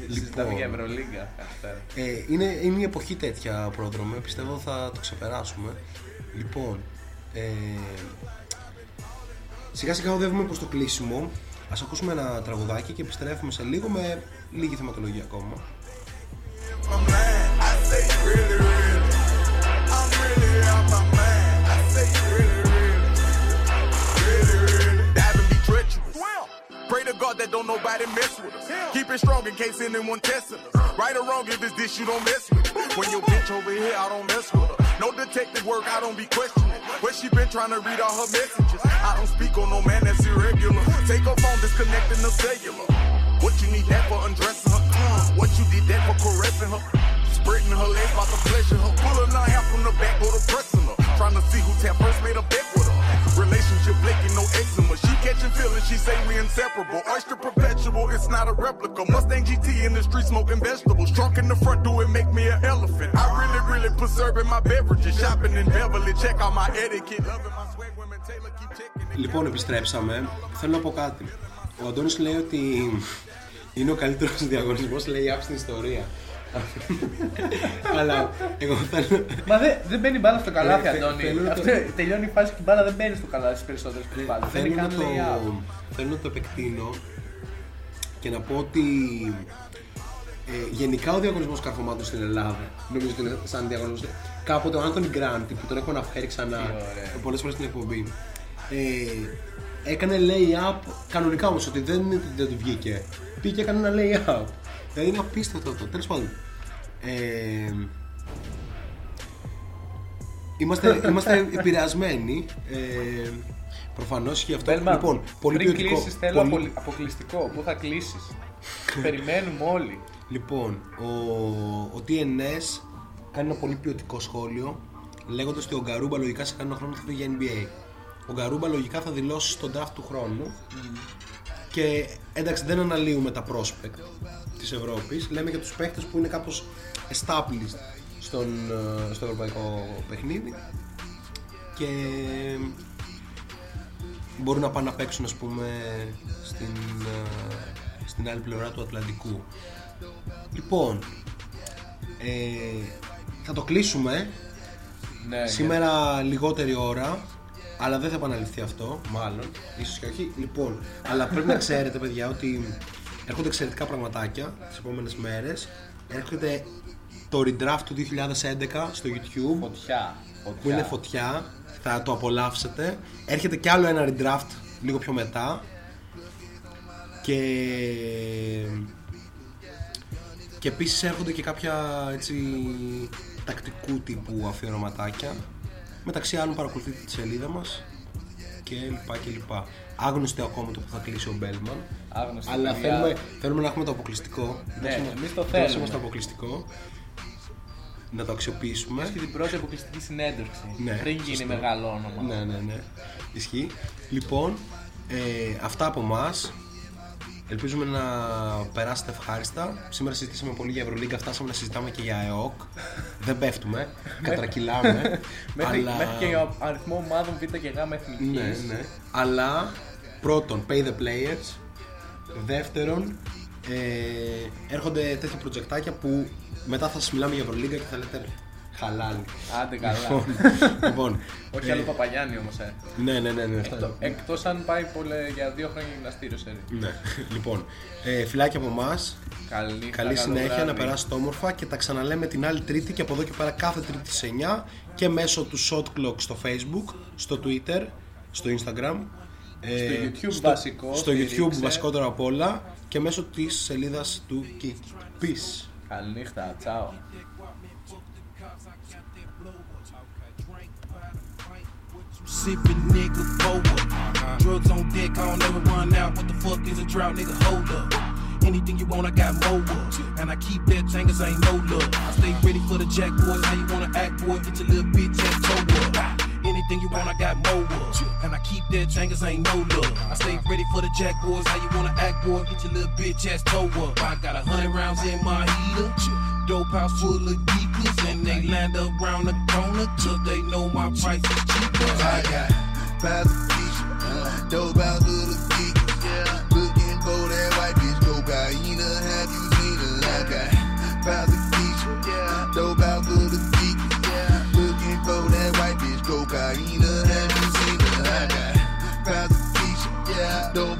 Λοιπόν. Συζητάμε για Ευρωλίγκα κάθε πέρα. Ε, είναι, είναι η εποχή τέτοια πρόδρομε, πιστεύω θα το ξεπεράσουμε. Λοιπόν, ε, σιγά σιγά οδεύουμε προς το κλείσιμο. Ας ακούσουμε ένα τραγουδάκι και επιστρέφουμε σε λίγο με λίγη θεματολογία ακόμα. Diving be treacherous. Pray to God that don't nobody mess with us. Keep it strong in case anyone testing us. Right or wrong, if it's this, you don't mess with it. When your bitch over here, I don't mess with her. No detective work, I don't be questioning. Where she been trying to read all her messages. I don't speak on no man that's irregular. Take her phone, disconnecting the cellular. What you need that for undressing her? What you did that for caressing her? Spreading her legs about to pleasure her. Pulling her hair from the back, go to pressing her. Trying to see who tap first made a bet with her. Relationship blinking, no eczema. She catching feelings, she say we inseparable. Oyster perpetual, it's not a replica. Mustang GT in the street smoking vegetables. Trunk in the front, do it make me an elephant. I really, really preserving my beverages. Shopping in Beverly, check out my etiquette. Loving my swag, women Taylor keep checking. Λοιπόν, επιστρέψαμε. Θέλω να πω κάτι. Ο Αντώνης λέει ότι είναι ο καλύτερος διαγωνισμός λέει στην ιστορία. Αλλά εγώ θέλω... Μα δεν δεν μπαίνει μπάλα στο καλάθι, Ε, θε- Αντώνη. θέλω να το- Αυτό τελειώνει η φάση και η μπάλα δεν μπαίνει στο καλάθι στις περισσότερες μπάλε. Δεν θέλω, είναι να καν το, lay-out. θέλω να το επεκτείνω και να πω ότι ε, γενικά ο διαγωνισμός καρφωμάτων στην Ελλάδα νομίζω ότι είναι σαν διαγωνισμός κάποτε ο Άντωνι Γκράντι που τον έχω αναφέρει ξανά Τι ωραία. πολλές φορές στην εκπομπή ε, έκανε lay-up κανονικά όμως ότι δεν είναι ότι δεν του βγήκε πήγε και έκανε ένα lay-up δηλαδή είναι απίστευτο αυτό τέλος πάντων ε, Είμαστε, [LAUGHS] είμαστε επηρεασμένοι. Ε, Προφανώς και αυτό. Μπέλμαν, λοιπόν, πολύ πριν ποιοτικό. κλείσεις θέλω πολύ- απολυ- αποκλειστικό. Πού θα κλείσεις; [LAUGHS] Περιμένουμε όλοι. Λοιπόν, ο, ο TNS κάνει ένα πολύ ποιοτικό σχόλιο λέγοντας ότι ο Γκαρούμπα λογικά σε κανένα χρόνο θα φύγει για NBA. Ο Γκαρούμπα λογικά θα δηλώσει στον draft του χρόνου και εντάξει δεν αναλύουμε τα prospect της Ευρώπης λέμε για τους παίχτες που είναι κάπως established στον, ε, στο ευρωπαϊκό παιχνίδι και μπορούν να πάνε να παίξουν ας πούμε στην, ε, στην άλλη πλευρά του Ατλαντικού. Λοιπόν, ε, θα το κλείσουμε. Ναι, Σήμερα λιγότερη ώρα, αλλά δεν θα επαναληφθεί αυτό, μάλλον, ίσως και όχι. Λοιπόν, αλλά πρέπει να ξέρετε παιδιά ότι έρχονται εξαιρετικά πραγματάκια τις επόμενες μέρες. Έρχεται το redraft του 2011 στο YouTube Φωτιά. που είναι φωτιά, θα το απολαύσετε. Έρχεται κι άλλο ένα redraft λίγο πιο μετά και και επίσης έρχονται και κάποια έτσι τακτικού τύπου αφιερωματάκια μεταξύ άλλων παρακολουθείτε τη σελίδα μας και λοιπά και λοιπά άγνωστο ακόμα το που θα κλείσει ο Μπέλμαν Άγνωστο, αλλά παιδιά. θέλουμε, θέλουμε να έχουμε το αποκλειστικό Ναι, Δώσε μας- εμείς το δώσε θέλουμε. μας το αποκλειστικό να το αξιοποιήσουμε Και την πρώτη αποκλειστική συνέντευξη. Ναι, πριν γίνει σωστό. μεγάλο όνομα. Ναι, ναι, ναι. Ισχύει. Λοιπόν, ε, αυτά από εμά. Ελπίζουμε να περάσετε ευχάριστα. Σήμερα συζητήσαμε πολύ για Ευρωλίγκα, φτάσαμε να συζητάμε και για ΕΟΚ. Δεν πέφτουμε, [LAUGHS] κατρακυλάμε. Μέχρι, αλλά... μέχρι και ο αριθμό ομάδων Β και Γ εθνική. Ναι, ναι. Αλλά πρώτον, pay the players. Δεύτερον, ε, έρχονται τέτοια προτζεκτάκια που μετά θα σας μιλάμε για Ευρωλίγκα και θα λέτε χαλάλι. Άντε καλά. Λοιπόν, [LAUGHS] λοιπόν, Όχι ε, άλλο Παπαγιάννη όμως. Ε. Ναι, ναι, ναι. ναι, αυτά Εκτό εκτός αν πάει πολλέ, για δύο χρόνια γυμναστήριος σε Ναι, λοιπόν, ε, φιλάκια από εμάς. Καλή, Καλή καλό συνέχεια, βράδυ. να περάσετε όμορφα και τα ξαναλέμε την άλλη Τρίτη και από εδώ και πέρα κάθε Τρίτη σε 9 και μέσω του Shot Clock στο Facebook, στο Twitter, στο Instagram. ε, Στο YouTube βασικό, Στο YouTube στηρίξε. βασικότερο απ' όλα και μέσω της σελίδας του Kit. Peace. Καληνύχτα, τσάω. Sippin' nigga forward. Uh-huh. Drugs on deck, I don't ever run out. What the fuck is a drought, nigga? Hold up. Anything you want, I got more of. And I keep that cause ain't no love. I stay ready for the jack boys. How you wanna act, boy? Get your little bitch ass toe up. Anything you want, I got more of. And I keep that cause ain't no love. I stay ready for the jack boys. How you wanna act, boy? Get your little bitch ass toe up. I got a hundred rounds in my heater. Dope house full of geekers. And they land around the corner till they know my price is cheaper. I got uh. piles of feature, dope out of the geekers. Yeah. Looking for that white bitch cocaine. Have you seen her? I got piles of feature, yeah. dope out of the geekers. Yeah. Looking for that white bitch cocaine. Have you seen her? I got piles of feature, yeah. dope